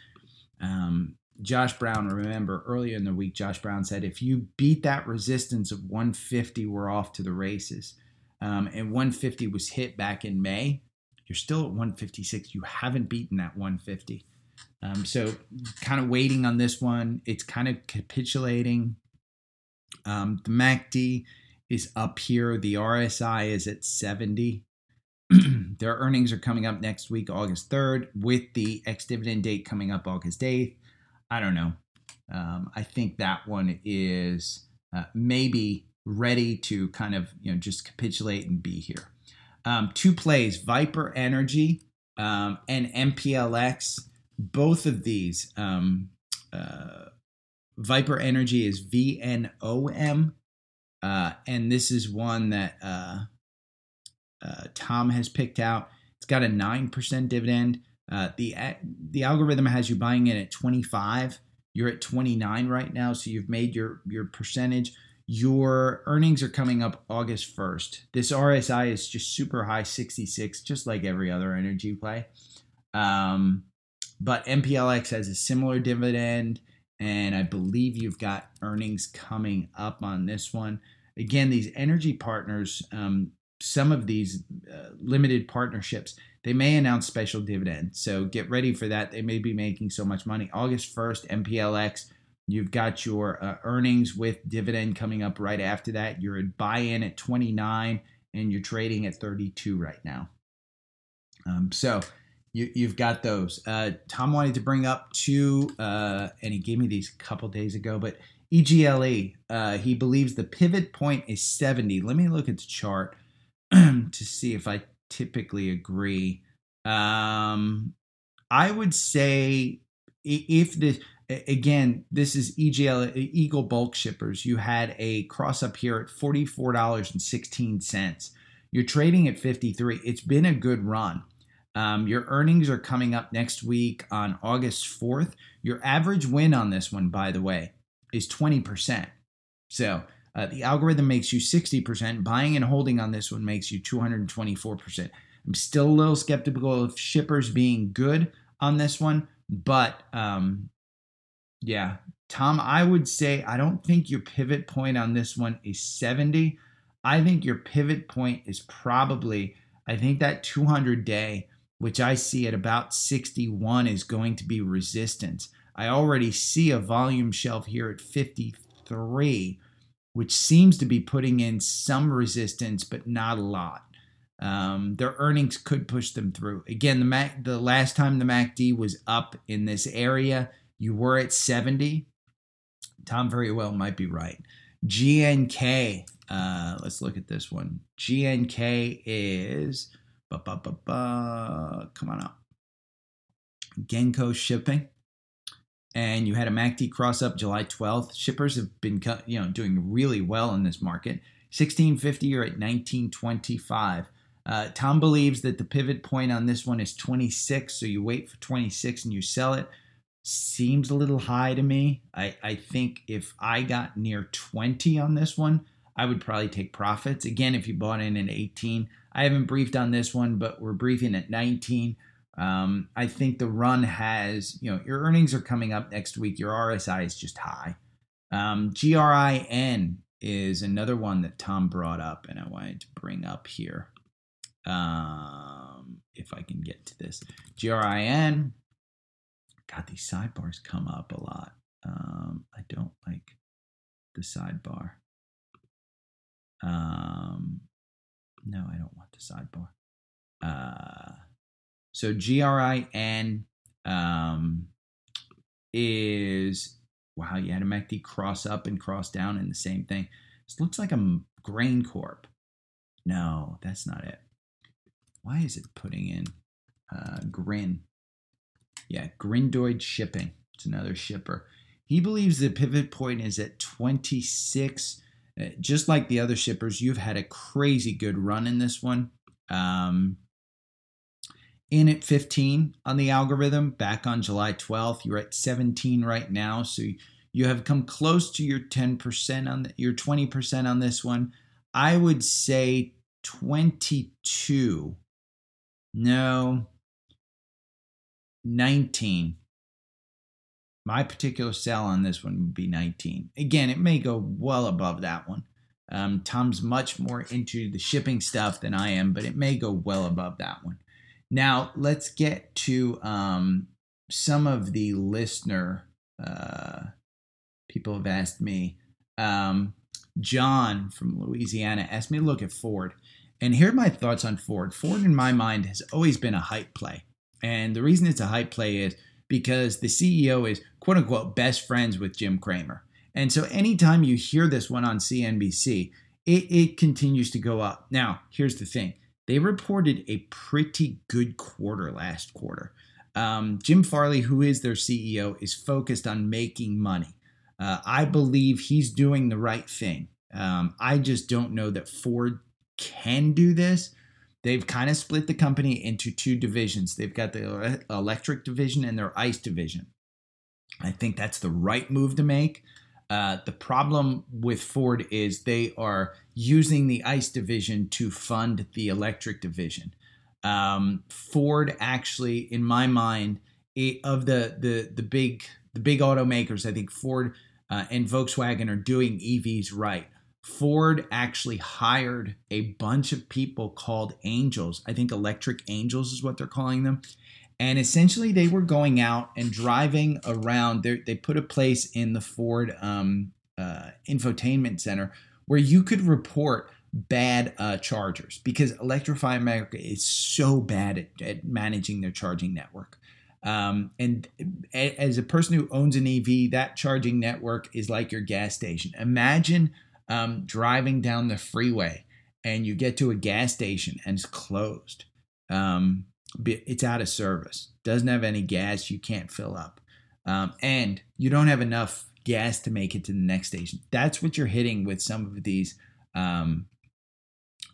Speaker 1: um, Josh Brown, remember earlier in the week, Josh Brown said, if you beat that resistance of 150, we're off to the races. Um, and 150 was hit back in May. You're still at 156. You haven't beaten that 150. Um, so, kind of waiting on this one. It's kind of capitulating. Um, the MACD is up here. The RSI is at 70. Their earnings are coming up next week, August 3rd, with the ex dividend date coming up August 8th. I don't know. Um, I think that one is uh, maybe ready to kind of you know just capitulate and be here. Um, two plays: Viper Energy um, and MPLX both of these, um, uh, Viper Energy is VNOM, uh, and this is one that uh, uh, Tom has picked out. It's got a nine percent dividend. Uh, the the algorithm has you buying in at 25. You're at 29 right now, so you've made your your percentage. Your earnings are coming up August 1st. This RSI is just super high, 66, just like every other energy play. Um, but MPLX has a similar dividend, and I believe you've got earnings coming up on this one. Again, these energy partners, um, some of these uh, limited partnerships, they may announce special dividends. So get ready for that. They may be making so much money. August 1st, MPLX, you've got your uh, earnings with dividend coming up right after that. You're at buy in at 29 and you're trading at 32 right now. Um, so you, you've got those. Uh, Tom wanted to bring up two, uh, and he gave me these a couple days ago, but EGLE, uh, he believes the pivot point is 70. Let me look at the chart to see if I typically agree. Um, I would say if the again, this is EGL Eagle Bulk Shippers. You had a cross up here at $44.16. You're trading at 53. It's been a good run. Um, your earnings are coming up next week on August 4th. Your average win on this one, by the way, is 20%. So uh, the algorithm makes you 60%. Buying and holding on this one makes you 224%. I'm still a little skeptical of shippers being good on this one, but um, yeah, Tom, I would say I don't think your pivot point on this one is 70. I think your pivot point is probably, I think that 200 day which I see at about 61 is going to be resistance. I already see a volume shelf here at 53, which seems to be putting in some resistance, but not a lot. Um, their earnings could push them through. Again, the Mac, the last time the MACD was up in this area, you were at 70. Tom very well might be right. GNK, uh, let's look at this one. GNK is Ba, ba, ba, ba. Come on up. Genco shipping. And you had a MACD cross up July 12th. Shippers have been you know doing really well in this market. 1650 you're at 1925. Uh, Tom believes that the pivot point on this one is 26, so you wait for 26 and you sell it. Seems a little high to me. I, I think if I got near 20 on this one, I would probably take profits. Again, if you bought in at 18, I haven't briefed on this one, but we're briefing at 19. Um, I think the run has, you know, your earnings are coming up next week. Your RSI is just high. Um, GRIN is another one that Tom brought up, and I wanted to bring up here. Um, if I can get to this, GRIN. God, these sidebars come up a lot. Um, I don't like the sidebar. Um, no, I don't want the sidebar. Uh, so GRIN um, is wow. You had a MACD cross up and cross down in the same thing. This looks like a grain corp. No, that's not it. Why is it putting in uh, Grin? Yeah, Grindrod Shipping. It's another shipper. He believes the pivot point is at 26 uh, just like the other shippers, you've had a crazy good run in this one. Um, in at 15 on the algorithm back on July 12th. You're at 17 right now. So you have come close to your 10% on the, your 20% on this one. I would say 22. No. 19 my particular sell on this one would be 19. Again, it may go well above that one. Um, Tom's much more into the shipping stuff than I am, but it may go well above that one. Now, let's get to um, some of the listener uh, people have asked me. Um, John from Louisiana asked me to look at Ford. And here are my thoughts on Ford. Ford, in my mind, has always been a hype play. And the reason it's a hype play is because the CEO is quote unquote best friends with Jim Cramer. And so anytime you hear this one on CNBC, it, it continues to go up. Now, here's the thing they reported a pretty good quarter last quarter. Um, Jim Farley, who is their CEO, is focused on making money. Uh, I believe he's doing the right thing. Um, I just don't know that Ford can do this they've kind of split the company into two divisions. They've got the electric division and their ICE division. I think that's the right move to make. Uh, the problem with Ford is they are using the ICE division to fund the electric division. Um, Ford actually, in my mind, it, of the the the big the big automakers, I think Ford uh, and Volkswagen are doing EVs right. Ford actually hired a bunch of people called angels. I think electric angels is what they're calling them. And essentially, they were going out and driving around. They're, they put a place in the Ford um, uh, infotainment center where you could report bad uh, chargers because Electrify America is so bad at, at managing their charging network. Um, and as a person who owns an EV, that charging network is like your gas station. Imagine um, driving down the freeway and you get to a gas station and it's closed. Um, it's out of service, doesn't have any gas, you can't fill up. Um, and you don't have enough gas to make it to the next station. That's what you're hitting with some of these. Um,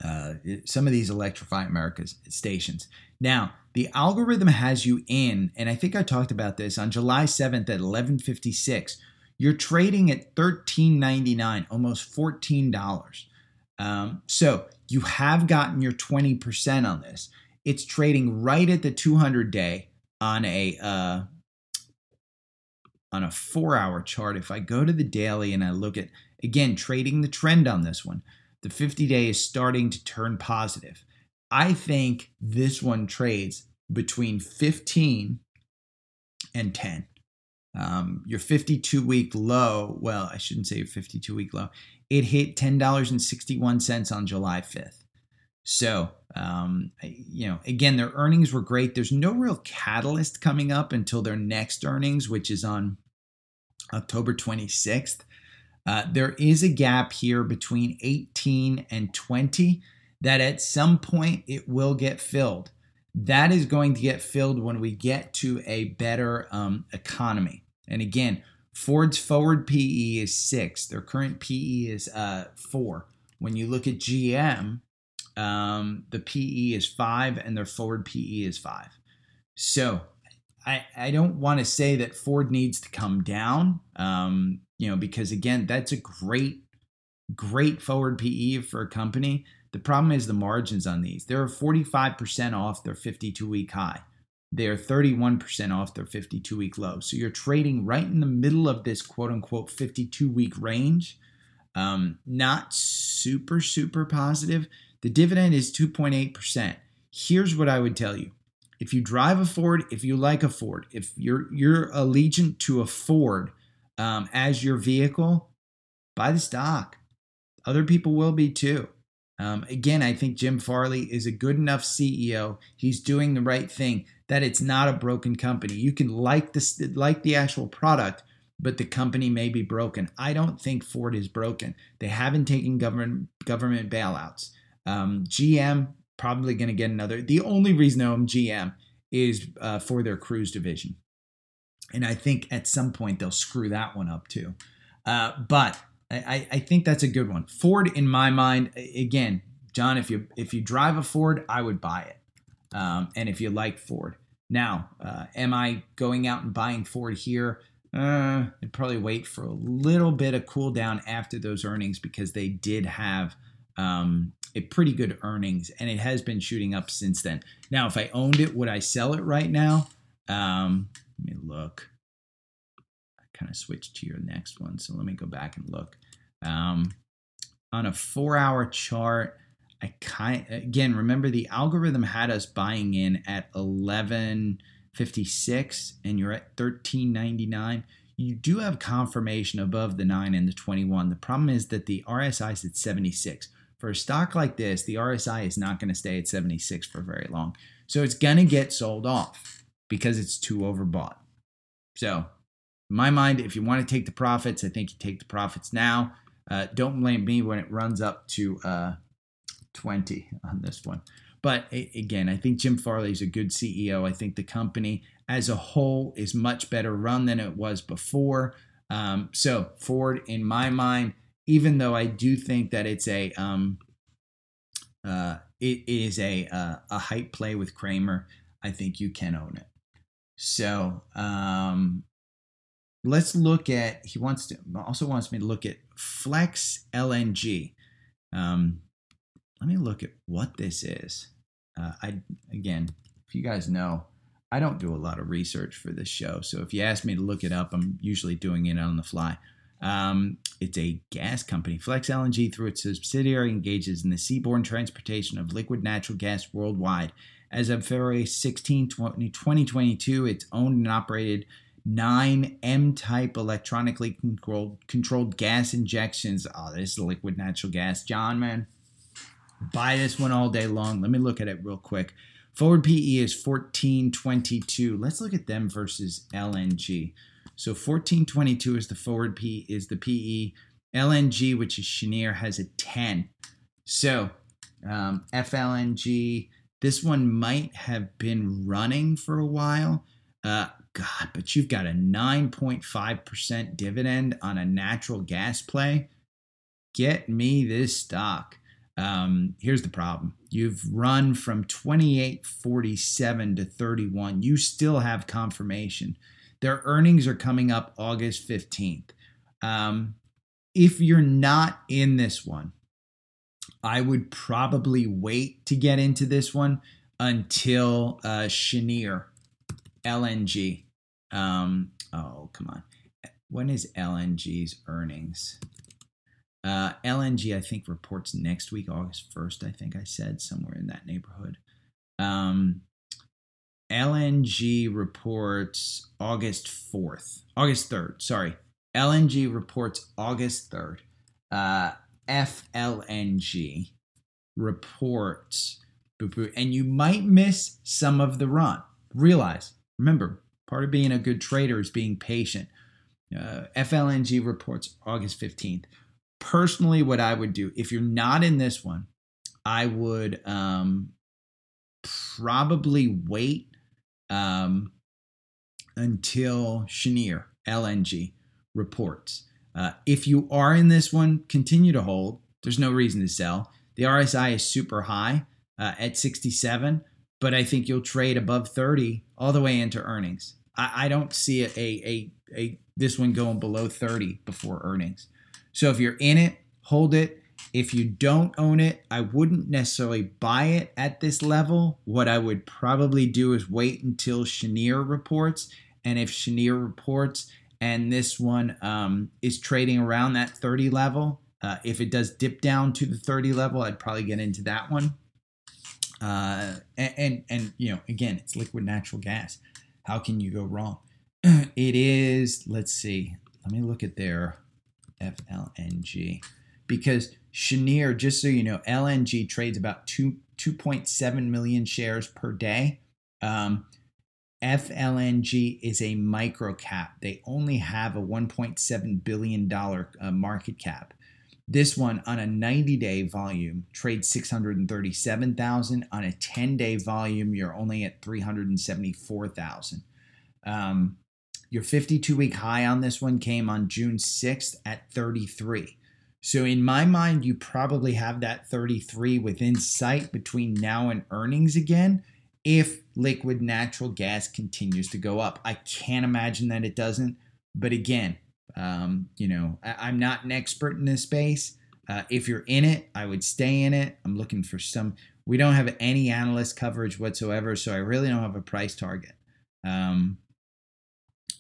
Speaker 1: uh, some of these Electrify America's stations. Now, the algorithm has you in, and I think I talked about this on July 7th at 1156 you're trading at $13.99, almost $14. Um, so you have gotten your 20% on this. It's trading right at the 200 day on a uh, on a four hour chart. If I go to the daily and I look at again trading the trend on this one, the 50 day is starting to turn positive. I think this one trades between 15 and 10. Um, your 52 week low, well, I shouldn't say 52 week low, it hit $10.61 on July 5th. So, um, you know, again, their earnings were great. There's no real catalyst coming up until their next earnings, which is on October 26th. Uh, there is a gap here between 18 and 20 that at some point it will get filled. That is going to get filled when we get to a better um, economy. And again, Ford's forward PE is six. Their current PE is uh, four. When you look at GM, um, the PE is five, and their forward PE is five. So I, I don't want to say that Ford needs to come down, um, you know, because again, that's a great, great forward PE for a company. The problem is the margins on these. They're 45% off their 52 week high. They are 31% off their 52 week low. So you're trading right in the middle of this quote unquote 52 week range. Um, not super, super positive. The dividend is 2.8%. Here's what I would tell you. If you drive a Ford, if you like a Ford, if you're you're allegiant to a Ford um, as your vehicle, buy the stock. Other people will be too. Um, again, I think Jim Farley is a good enough CEO. He's doing the right thing. That it's not a broken company. You can like the like the actual product, but the company may be broken. I don't think Ford is broken. They haven't taken government government bailouts. Um, GM probably going to get another. The only reason I'm GM is uh, for their Cruise division, and I think at some point they'll screw that one up too. Uh, but I, I think that's a good one. Ford, in my mind, again, John, if you if you drive a Ford, I would buy it, um, and if you like Ford. Now, uh, am I going out and buying Ford here? Uh, I'd probably wait for a little bit of cool down after those earnings because they did have um, a pretty good earnings, and it has been shooting up since then. Now, if I owned it, would I sell it right now? Um, let me look. I kind of switched to your next one, so let me go back and look. Um, on a four-hour chart, I kind again remember the algorithm had us buying in at eleven fifty six, and you're at thirteen ninety nine you do have confirmation above the 9 and the 21. The problem is that the RSI is at 76. For a stock like this, the RSI is not going to stay at 76 for very long. So it's going to get sold off because it's too overbought. So, in my mind, if you want to take the profits, I think you take the profits now. Uh, don't blame me when it runs up to uh, 20 on this one. But again, I think Jim Farley is a good CEO. I think the company as a whole is much better run than it was before. Um, so Ford, in my mind, even though I do think that it's a um, uh, it is a uh, a hype play with Cramer. I think you can own it. So um, let's look at. He wants to also wants me to look at Flex LNG. Um, let me look at what this is. Uh, I again, if you guys know, I don't do a lot of research for this show, so if you ask me to look it up, I'm usually doing it on the fly. Um, it's a gas company. Flex LNG, through its subsidiary, engages in the seaborne transportation of liquid natural gas worldwide. As of February 16, 2022, it's owned and operated nine M type electronically controlled, controlled gas injections. Oh, this is liquid natural gas. John, man, buy this one all day long. Let me look at it real quick. Forward PE is 1422. Let's look at them versus LNG. So 1422 is the forward P is the PE. LNG, which is Cheniere, has a 10. So um, FLNG, this one might have been running for a while. Uh, God, but you've got a 9.5% dividend on a natural gas play. Get me this stock. Um, here's the problem you've run from 28.47 to 31. You still have confirmation. Their earnings are coming up August 15th. Um, if you're not in this one, I would probably wait to get into this one until uh, Cheniere LNG. Um, oh, come on. When is LNG's earnings? Uh, LNG, I think, reports next week, August 1st, I think I said, somewhere in that neighborhood. Um, LNG reports August 4th, August 3rd, sorry. LNG reports August 3rd. Uh, FLNG reports, and you might miss some of the run. Realize, remember, part of being a good trader is being patient. Uh, FLNG reports August 15th. Personally, what I would do, if you're not in this one, I would um, probably wait um, until Cheniere LNG reports. Uh, if you are in this one, continue to hold. There's no reason to sell. The RSI is super high uh, at 67, but I think you'll trade above 30 all the way into earnings. I, I don't see a, a, a this one going below 30 before earnings. So if you're in it, hold it. If you don't own it, I wouldn't necessarily buy it at this level. What I would probably do is wait until Cheniere reports. And if Cheniere reports and this one um, is trading around that 30 level, uh, if it does dip down to the 30 level, I'd probably get into that one. Uh, and, and, and you know, again, it's liquid natural gas. How can you go wrong? it is. Let's see. Let me look at their FLNG because Cheniere, just so you know, LNG trades about two 2.7 million shares per day. Um, FLNG is a micro cap. They only have a 1.7 billion dollar uh, market cap. This one on a 90 day volume trades 637,000. On a 10 day volume, you're only at 374,000. Um, your 52 week high on this one came on June 6th at 33. So, in my mind, you probably have that 33 within sight between now and earnings again if liquid natural gas continues to go up. I can't imagine that it doesn't. But again, um, you know, I, am not an expert in this space. Uh, if you're in it, I would stay in it. I'm looking for some. We don't have any analyst coverage whatsoever, so I really don't have a price target. Um,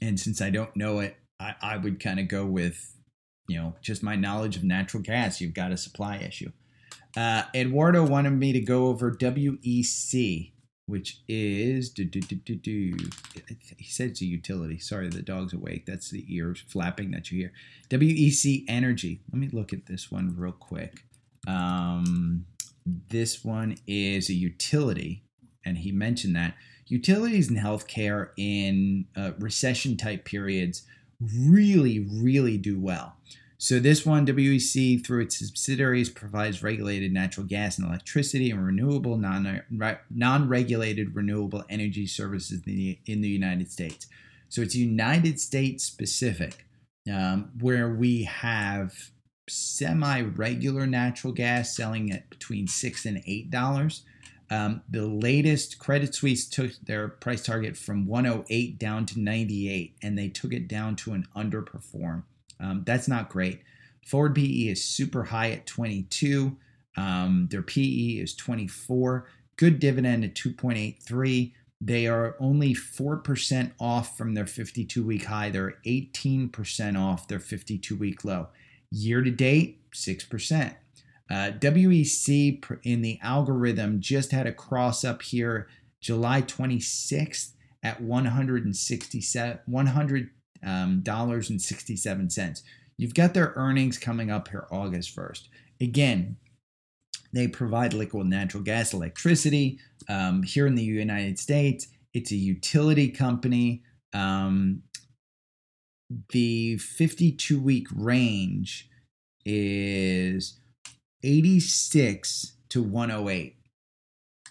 Speaker 1: and since I don't know it, I, I would kind of go with, you know, just my knowledge of natural gas. You've got a supply issue. Uh, Eduardo wanted me to go over WEC, which is do, do, do, he said it's a utility. Sorry, the dog's awake. That's the ears flapping that you hear. WEC Energy. Let me look at this one real quick. Um, this one is a utility, and he mentioned that utilities and healthcare in uh, recession type periods really, really do well. So this one, WEC, through its subsidiaries, provides regulated natural gas and electricity and renewable non non-regulated renewable energy services in the, in the United States. So it's United States specific, um, where we have semi-regular natural gas selling at between six and eight dollars. Um, the latest Credit Suisse took their price target from 108 down to 98, and they took it down to an underperform. Um, that's not great. Forward PE is super high at 22. Um, their PE is 24. Good dividend at 2.83. They are only 4% off from their 52 week high. They're 18% off their 52 week low. Year to date, 6%. Uh, WEC in the algorithm just had a cross up here July 26th at 167 100 um, dollars and 67. You've got their earnings coming up here August 1st. Again, they provide liquid natural gas, electricity um, here in the United States. It's a utility company. Um, the 52 week range is 86 to 108.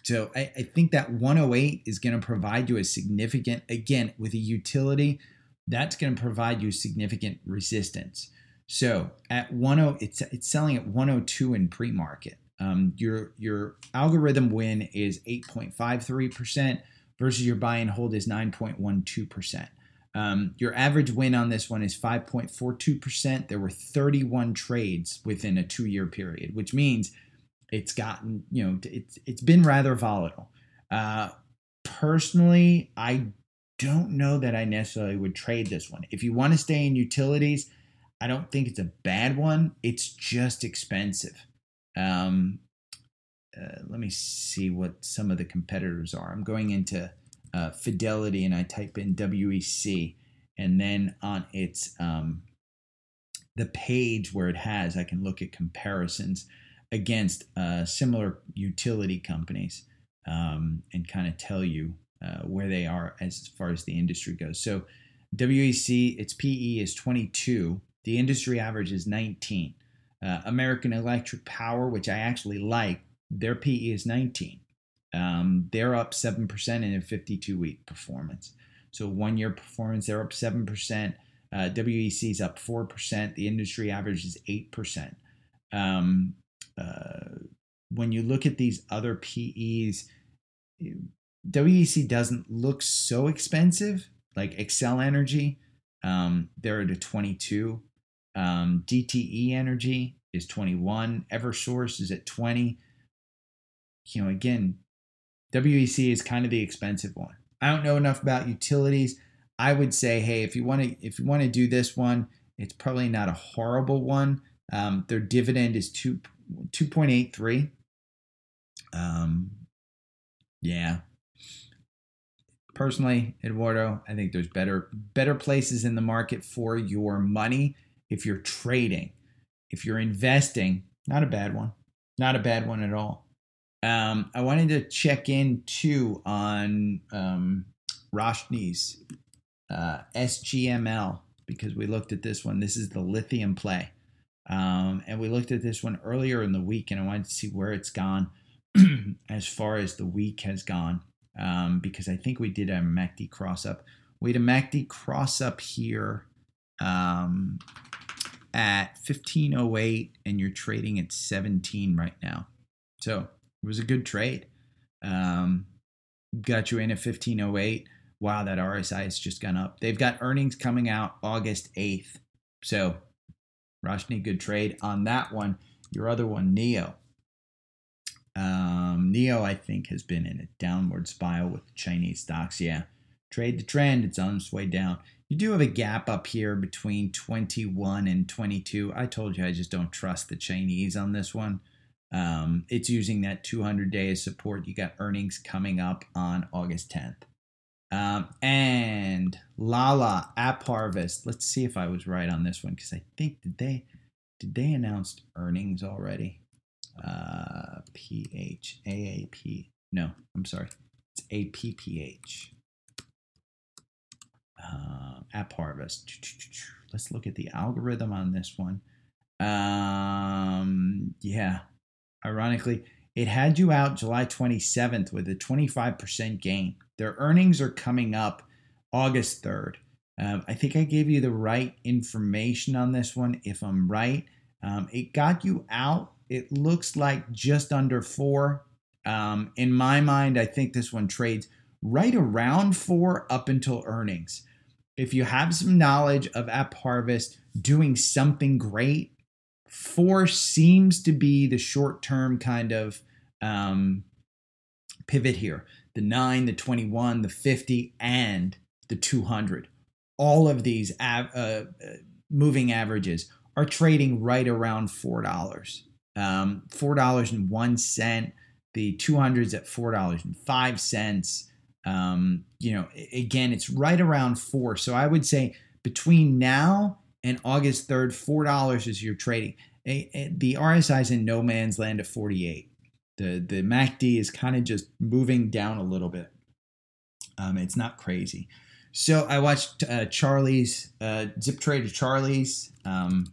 Speaker 1: So I, I think that 108 is going to provide you a significant, again, with a utility, that's going to provide you significant resistance. So at 10, it's it's selling at 102 in pre-market. Um, your your algorithm win is 8.53% versus your buy and hold is 9.12%. Um, your average win on this one is 5.42%. There were 31 trades within a two-year period, which means it's gotten you know it's it's been rather volatile. Uh, personally, I don't know that I necessarily would trade this one. If you want to stay in utilities, I don't think it's a bad one. It's just expensive. Um, uh, let me see what some of the competitors are. I'm going into uh, Fidelity and I type in WEC, and then on its um, the page where it has, I can look at comparisons against uh, similar utility companies um, and kind of tell you uh, where they are as far as the industry goes. So WEC, its PE is 22. The industry average is 19. Uh, American Electric Power, which I actually like, their PE is 19. Um, they're up 7% in a 52 week performance. So one year performance, they're up 7%. Uh, WEC is up 4%. The industry average is 8%. Um, uh, when you look at these other PEs, WEC doesn't look so expensive, like Xcel Energy. Um, they're at a 22. Um, DTE Energy is 21. Eversource is at 20. You know, again, WEC is kind of the expensive one. I don't know enough about utilities. I would say, hey, if you want to if you want to do this one, it's probably not a horrible one. Um, their dividend is two two point eight three. Um, yeah. Personally, Eduardo, I think there's better better places in the market for your money if you're trading. If you're investing, not a bad one. Not a bad one at all. Um, I wanted to check in too on um, Roshni's uh, SGML because we looked at this one. This is the lithium play. Um, and we looked at this one earlier in the week, and I wanted to see where it's gone as far as the week has gone um, because I think we did a MACD cross up. We had a MACD cross up here um, at 1508, and you're trading at 17 right now. So it was a good trade. Um, got you in at 1508 wow, that RSI has just gone up. They've got earnings coming out August 8th. So, Roshni, good trade on that one. Your other one, Neo. Um, NIO, I think, has been in a downward spiral with Chinese stocks. Yeah, trade the trend. It's on its way down. You do have a gap up here between 21 and 22. I told you I just don't trust the Chinese on this one. Um, it's using that 200 day support. You got earnings coming up on August 10th. Um, and Lala App Harvest. Let's see if I was right on this one because I think did they did they announce earnings already? Uh, P H A A P. No, I'm sorry. It's A P P H. Uh, App Harvest. Let's look at the algorithm on this one. Um, yeah. Ironically, it had you out July 27th with a 25% gain. Their earnings are coming up August 3rd. Um, I think I gave you the right information on this one. If I'm right, um, it got you out. It looks like just under four. Um, in my mind, I think this one trades right around four up until earnings. If you have some knowledge of App Harvest doing something great, four seems to be the short term kind of um, pivot here the 9, the 21, the 50, and the 200. All of these av- uh, uh, moving averages are trading right around $4. Um, $4.01. The 200s at $4.05. Um, you know, again, it's right around four. So I would say between now and August 3rd, $4 is your trading. The RSI is in no man's land at 48 the the MACD is kind of just moving down a little bit. Um, it's not crazy. So I watched uh, Charlie's uh, ZipTrader Charlie's um,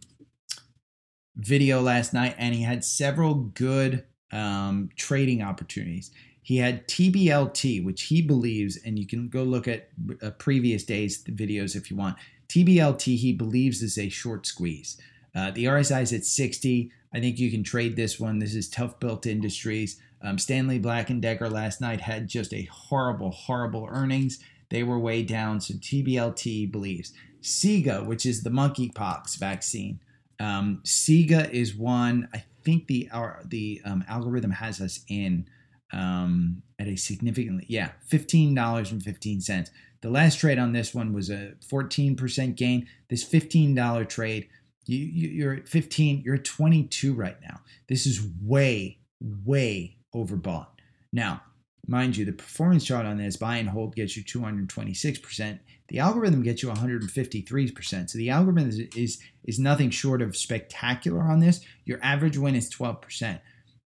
Speaker 1: video last night, and he had several good um, trading opportunities. He had TBLT, which he believes, and you can go look at uh, previous days videos if you want. TBLT, he believes, is a short squeeze. Uh, the RSI is at 60. I think you can trade this one. This is ToughBuilt Industries. Um, Stanley Black and Decker last night had just a horrible, horrible earnings. They were way down, so TBLT believes. SIGA, which is the monkeypox vaccine. Um, SIGA is one. I think the our, the um, algorithm has us in um, at a significantly yeah fifteen dollars and fifteen cents. The last trade on this one was a fourteen percent gain. This fifteen dollar trade you, you, are at 15, you're at 22 right now. This is way, way overbought. Now, mind you, the performance chart on this buy and hold gets you 226%. The algorithm gets you 153%. So the algorithm is, is, is nothing short of spectacular on this. Your average win is 12%.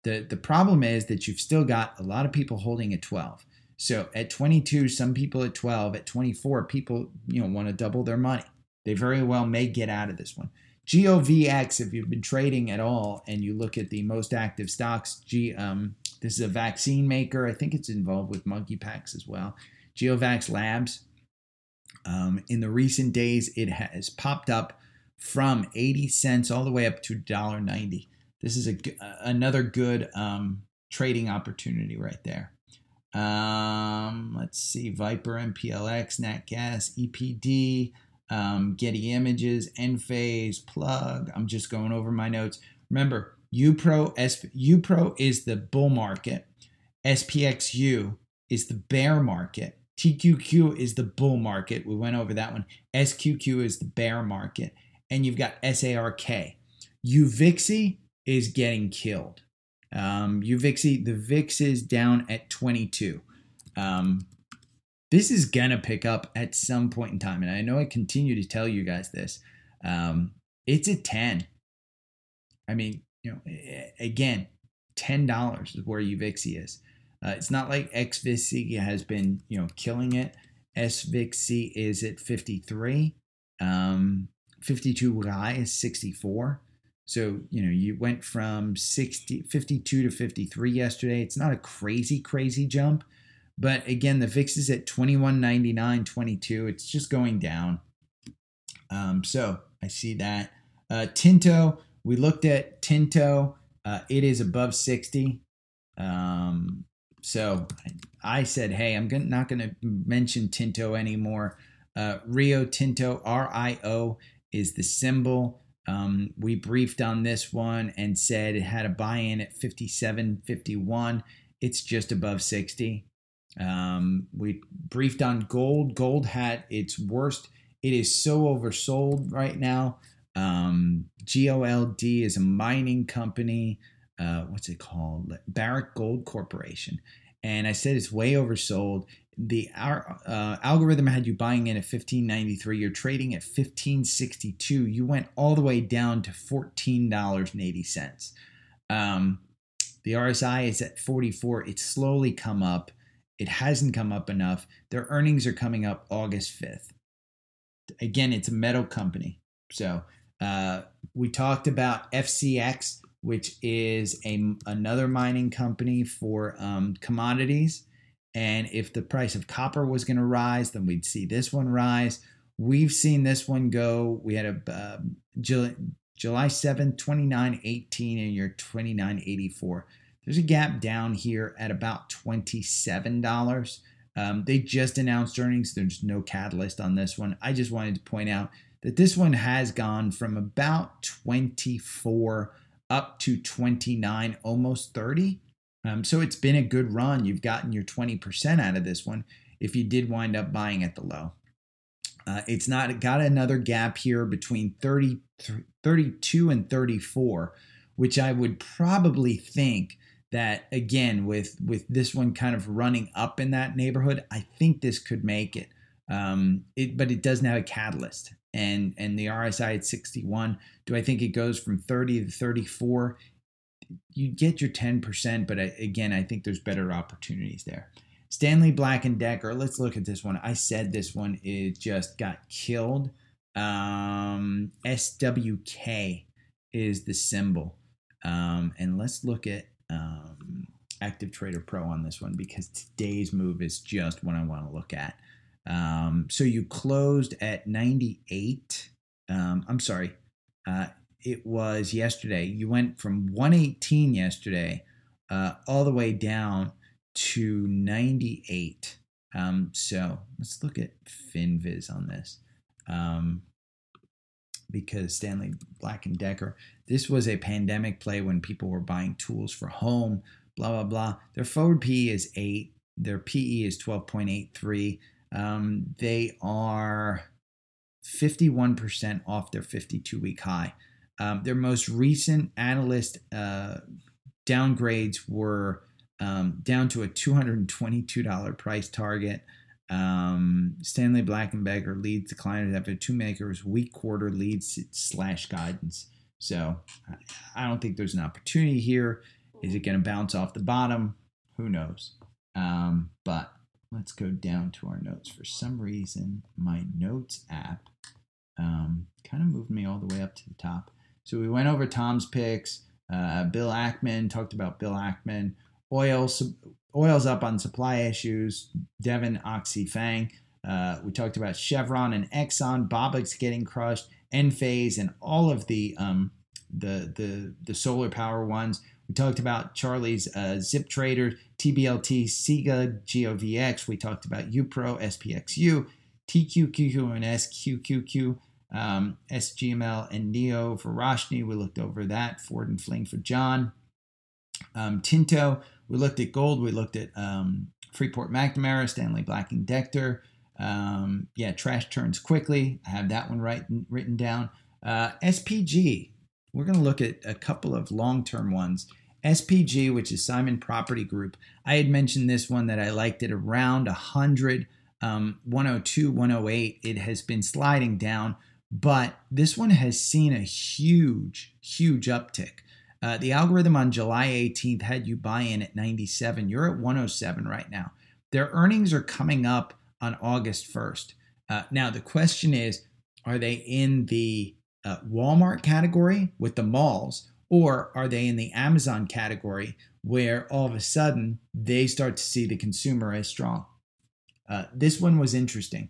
Speaker 1: The, the problem is that you've still got a lot of people holding at 12. So at 22, some people at 12, at 24, people you know want to double their money. They very well may get out of this one. GOVX, if you've been trading at all and you look at the most active stocks, G, um, this is a vaccine maker. I think it's involved with monkeypox as well. GeoVax Labs. Um, in the recent days, it has popped up from 80 cents all the way up to $1.90. This is a, another good um, trading opportunity right there. Um, let's see, Viper, MPLX, NatGas, EPD, um, Getty Images, Enphase, Plug. I'm just going over my notes. Remember, UPRO, SP, UPRO is the bull market. SPXU is the bear market. TQQ is the bull market. We went over that one. SQQ is the bear market. And you've got SARK. UVIXI is getting killed. Um, UVIXI, the VIX is down at 22. Um, this is going to pick up at some point in time. And I know I continue to tell you guys this. Um, it's at 10. I mean, you know, again, $10 is where UVIXI is. Uh, it's not like XVIXI has been, you know, killing it. SVIXI is at 53. Um, 52 high is 64. So, you know, you went from 60, 52 to 53 yesterday. It's not a crazy, crazy jump. But again, the VIX is at 21.99, 22. It's just going down. Um, so I see that. Uh, Tinto, we looked at Tinto. Uh, it is above 60. Um, so I said, hey, I'm gonna, not going to mention Tinto anymore. Uh, Rio Tinto, R I O, is the symbol. Um, we briefed on this one and said it had a buy in at 57.51. It's just above 60. Um, we briefed on gold. Gold had its worst. It is so oversold right now. Um, GOLD is a mining company. Uh, what's it called? Barrick Gold Corporation. And I said it's way oversold the uh, algorithm had you buying in at 1593 you're trading at 1562 you went all the way down to $14.80 um, the rsi is at 44 it's slowly come up it hasn't come up enough their earnings are coming up august 5th again it's a metal company so uh, we talked about fcx which is a another mining company for um, commodities and if the price of copper was going to rise, then we'd see this one rise. We've seen this one go. We had a uh, July, July 7th, 29.18, and you're 29.84. There's a gap down here at about $27. Um, they just announced earnings. There's no catalyst on this one. I just wanted to point out that this one has gone from about 24 up to 29, almost 30. Um, so it's been a good run. You've gotten your 20% out of this one if you did wind up buying at the low. Uh, it's not got another gap here between 30, 32 and 34, which I would probably think that again with with this one kind of running up in that neighborhood, I think this could make it. Um, it but it doesn't have a catalyst, and and the RSI at 61. Do I think it goes from 30 to 34? You get your 10%, but I, again, I think there's better opportunities there. Stanley Black and Decker, let's look at this one. I said this one it just got killed. Um, SWK is the symbol. Um, and let's look at um, Active Trader Pro on this one because today's move is just what I want to look at. Um, so you closed at 98. Um, I'm sorry, uh, it was yesterday. You went from 118 yesterday uh, all the way down to 98. Um, so let's look at FinViz on this. Um, because Stanley Black and Decker, this was a pandemic play when people were buying tools for home, blah, blah, blah. Their forward PE is 8, their PE is 12.83. Um, they are 51% off their 52 week high. Um, their most recent analyst uh, downgrades were um, down to a $222 price target. Um, Stanley Black and Decker leads after two makers weak quarter leads slash guidance. So I don't think there's an opportunity here. Is it going to bounce off the bottom? Who knows? Um, but let's go down to our notes. For some reason, my notes app um, kind of moved me all the way up to the top. So we went over Tom's picks. Uh, Bill Ackman talked about Bill Ackman. Oil, oil's up on supply issues. Devon Oxy Fang. Uh, we talked about Chevron and Exxon. Bob's getting crushed. Enphase and all of the um, the the the solar power ones. We talked about Charlie's uh, ZipTrader, TBLT, SIGA, GOVX. We talked about UPRO, SPXU, TQQQ, and SQQQ, um, SGML, and NEO for Roshni. We looked over that. Ford and Fling for John. Um, Tinto. We looked at gold. We looked at um, Freeport McNamara, Stanley Black and Decker. Um, yeah, trash turns quickly. I have that one right written down. Uh, SPG. We're going to look at a couple of long-term ones. SPG, which is Simon Property Group. I had mentioned this one that I liked it around 100, um, 102, 108. It has been sliding down, but this one has seen a huge, huge uptick. Uh, the algorithm on July 18th had you buy in at 97. You're at 107 right now. Their earnings are coming up on August 1st. Uh, now, the question is are they in the uh, Walmart category with the malls, or are they in the Amazon category where all of a sudden they start to see the consumer as strong? Uh, this one was interesting.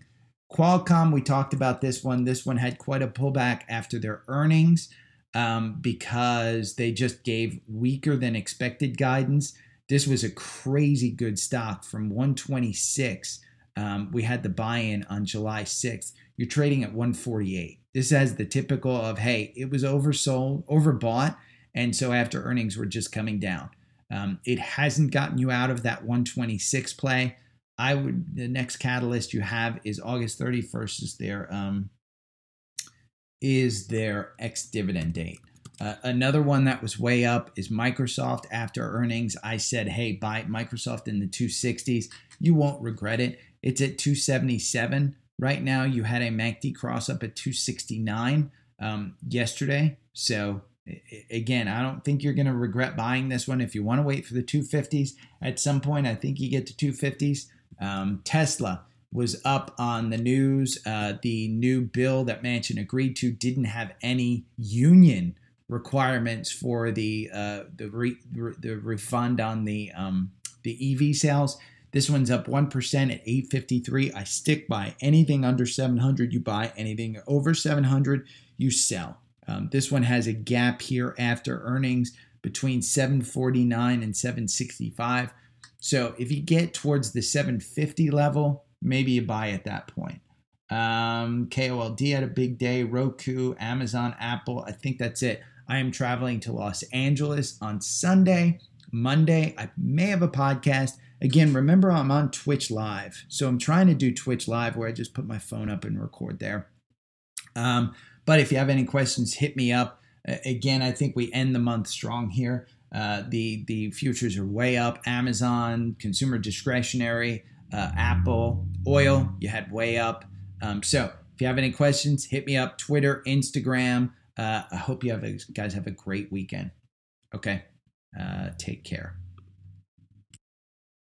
Speaker 1: Qualcomm, we talked about this one. This one had quite a pullback after their earnings um, because they just gave weaker than expected guidance. This was a crazy good stock from 126 um, we had the buy-in on July 6th. You're trading at 148. This has the typical of hey, it was oversold, overbought, and so after earnings we're just coming down. Um, it hasn't gotten you out of that 126 play. I would the next catalyst you have is August 31st is their um, is their ex dividend date. Uh, another one that was way up is Microsoft after earnings. I said, hey, buy Microsoft in the 260s. You won't regret it. It's at 277 right now. You had a MACD cross up at 269 um, yesterday. So again, I don't think you're going to regret buying this one. If you want to wait for the 250s, at some point, I think you get to 250s. Um, Tesla was up on the news. Uh, the new bill that Manchin agreed to didn't have any union requirements for the uh, the re, the refund on the um, the EV sales. This one's up 1% at 853. I stick by anything under 700 you buy, anything over 700 you sell. Um, this one has a gap here after earnings between 749 and 765. So if you get towards the 750 level, maybe you buy at that point. Um, KOLD had a big day, Roku, Amazon, Apple. I think that's it. I am traveling to Los Angeles on Sunday. Monday, I may have a podcast. Again, remember I'm on Twitch Live. So I'm trying to do Twitch Live where I just put my phone up and record there. Um, but if you have any questions, hit me up. Again, I think we end the month strong here. Uh, the the futures are way up. Amazon, consumer discretionary, uh, Apple, oil, you had way up. Um, so if you have any questions, hit me up. Twitter, Instagram. Uh, I hope you have a, guys have a great weekend. Okay, uh, take care.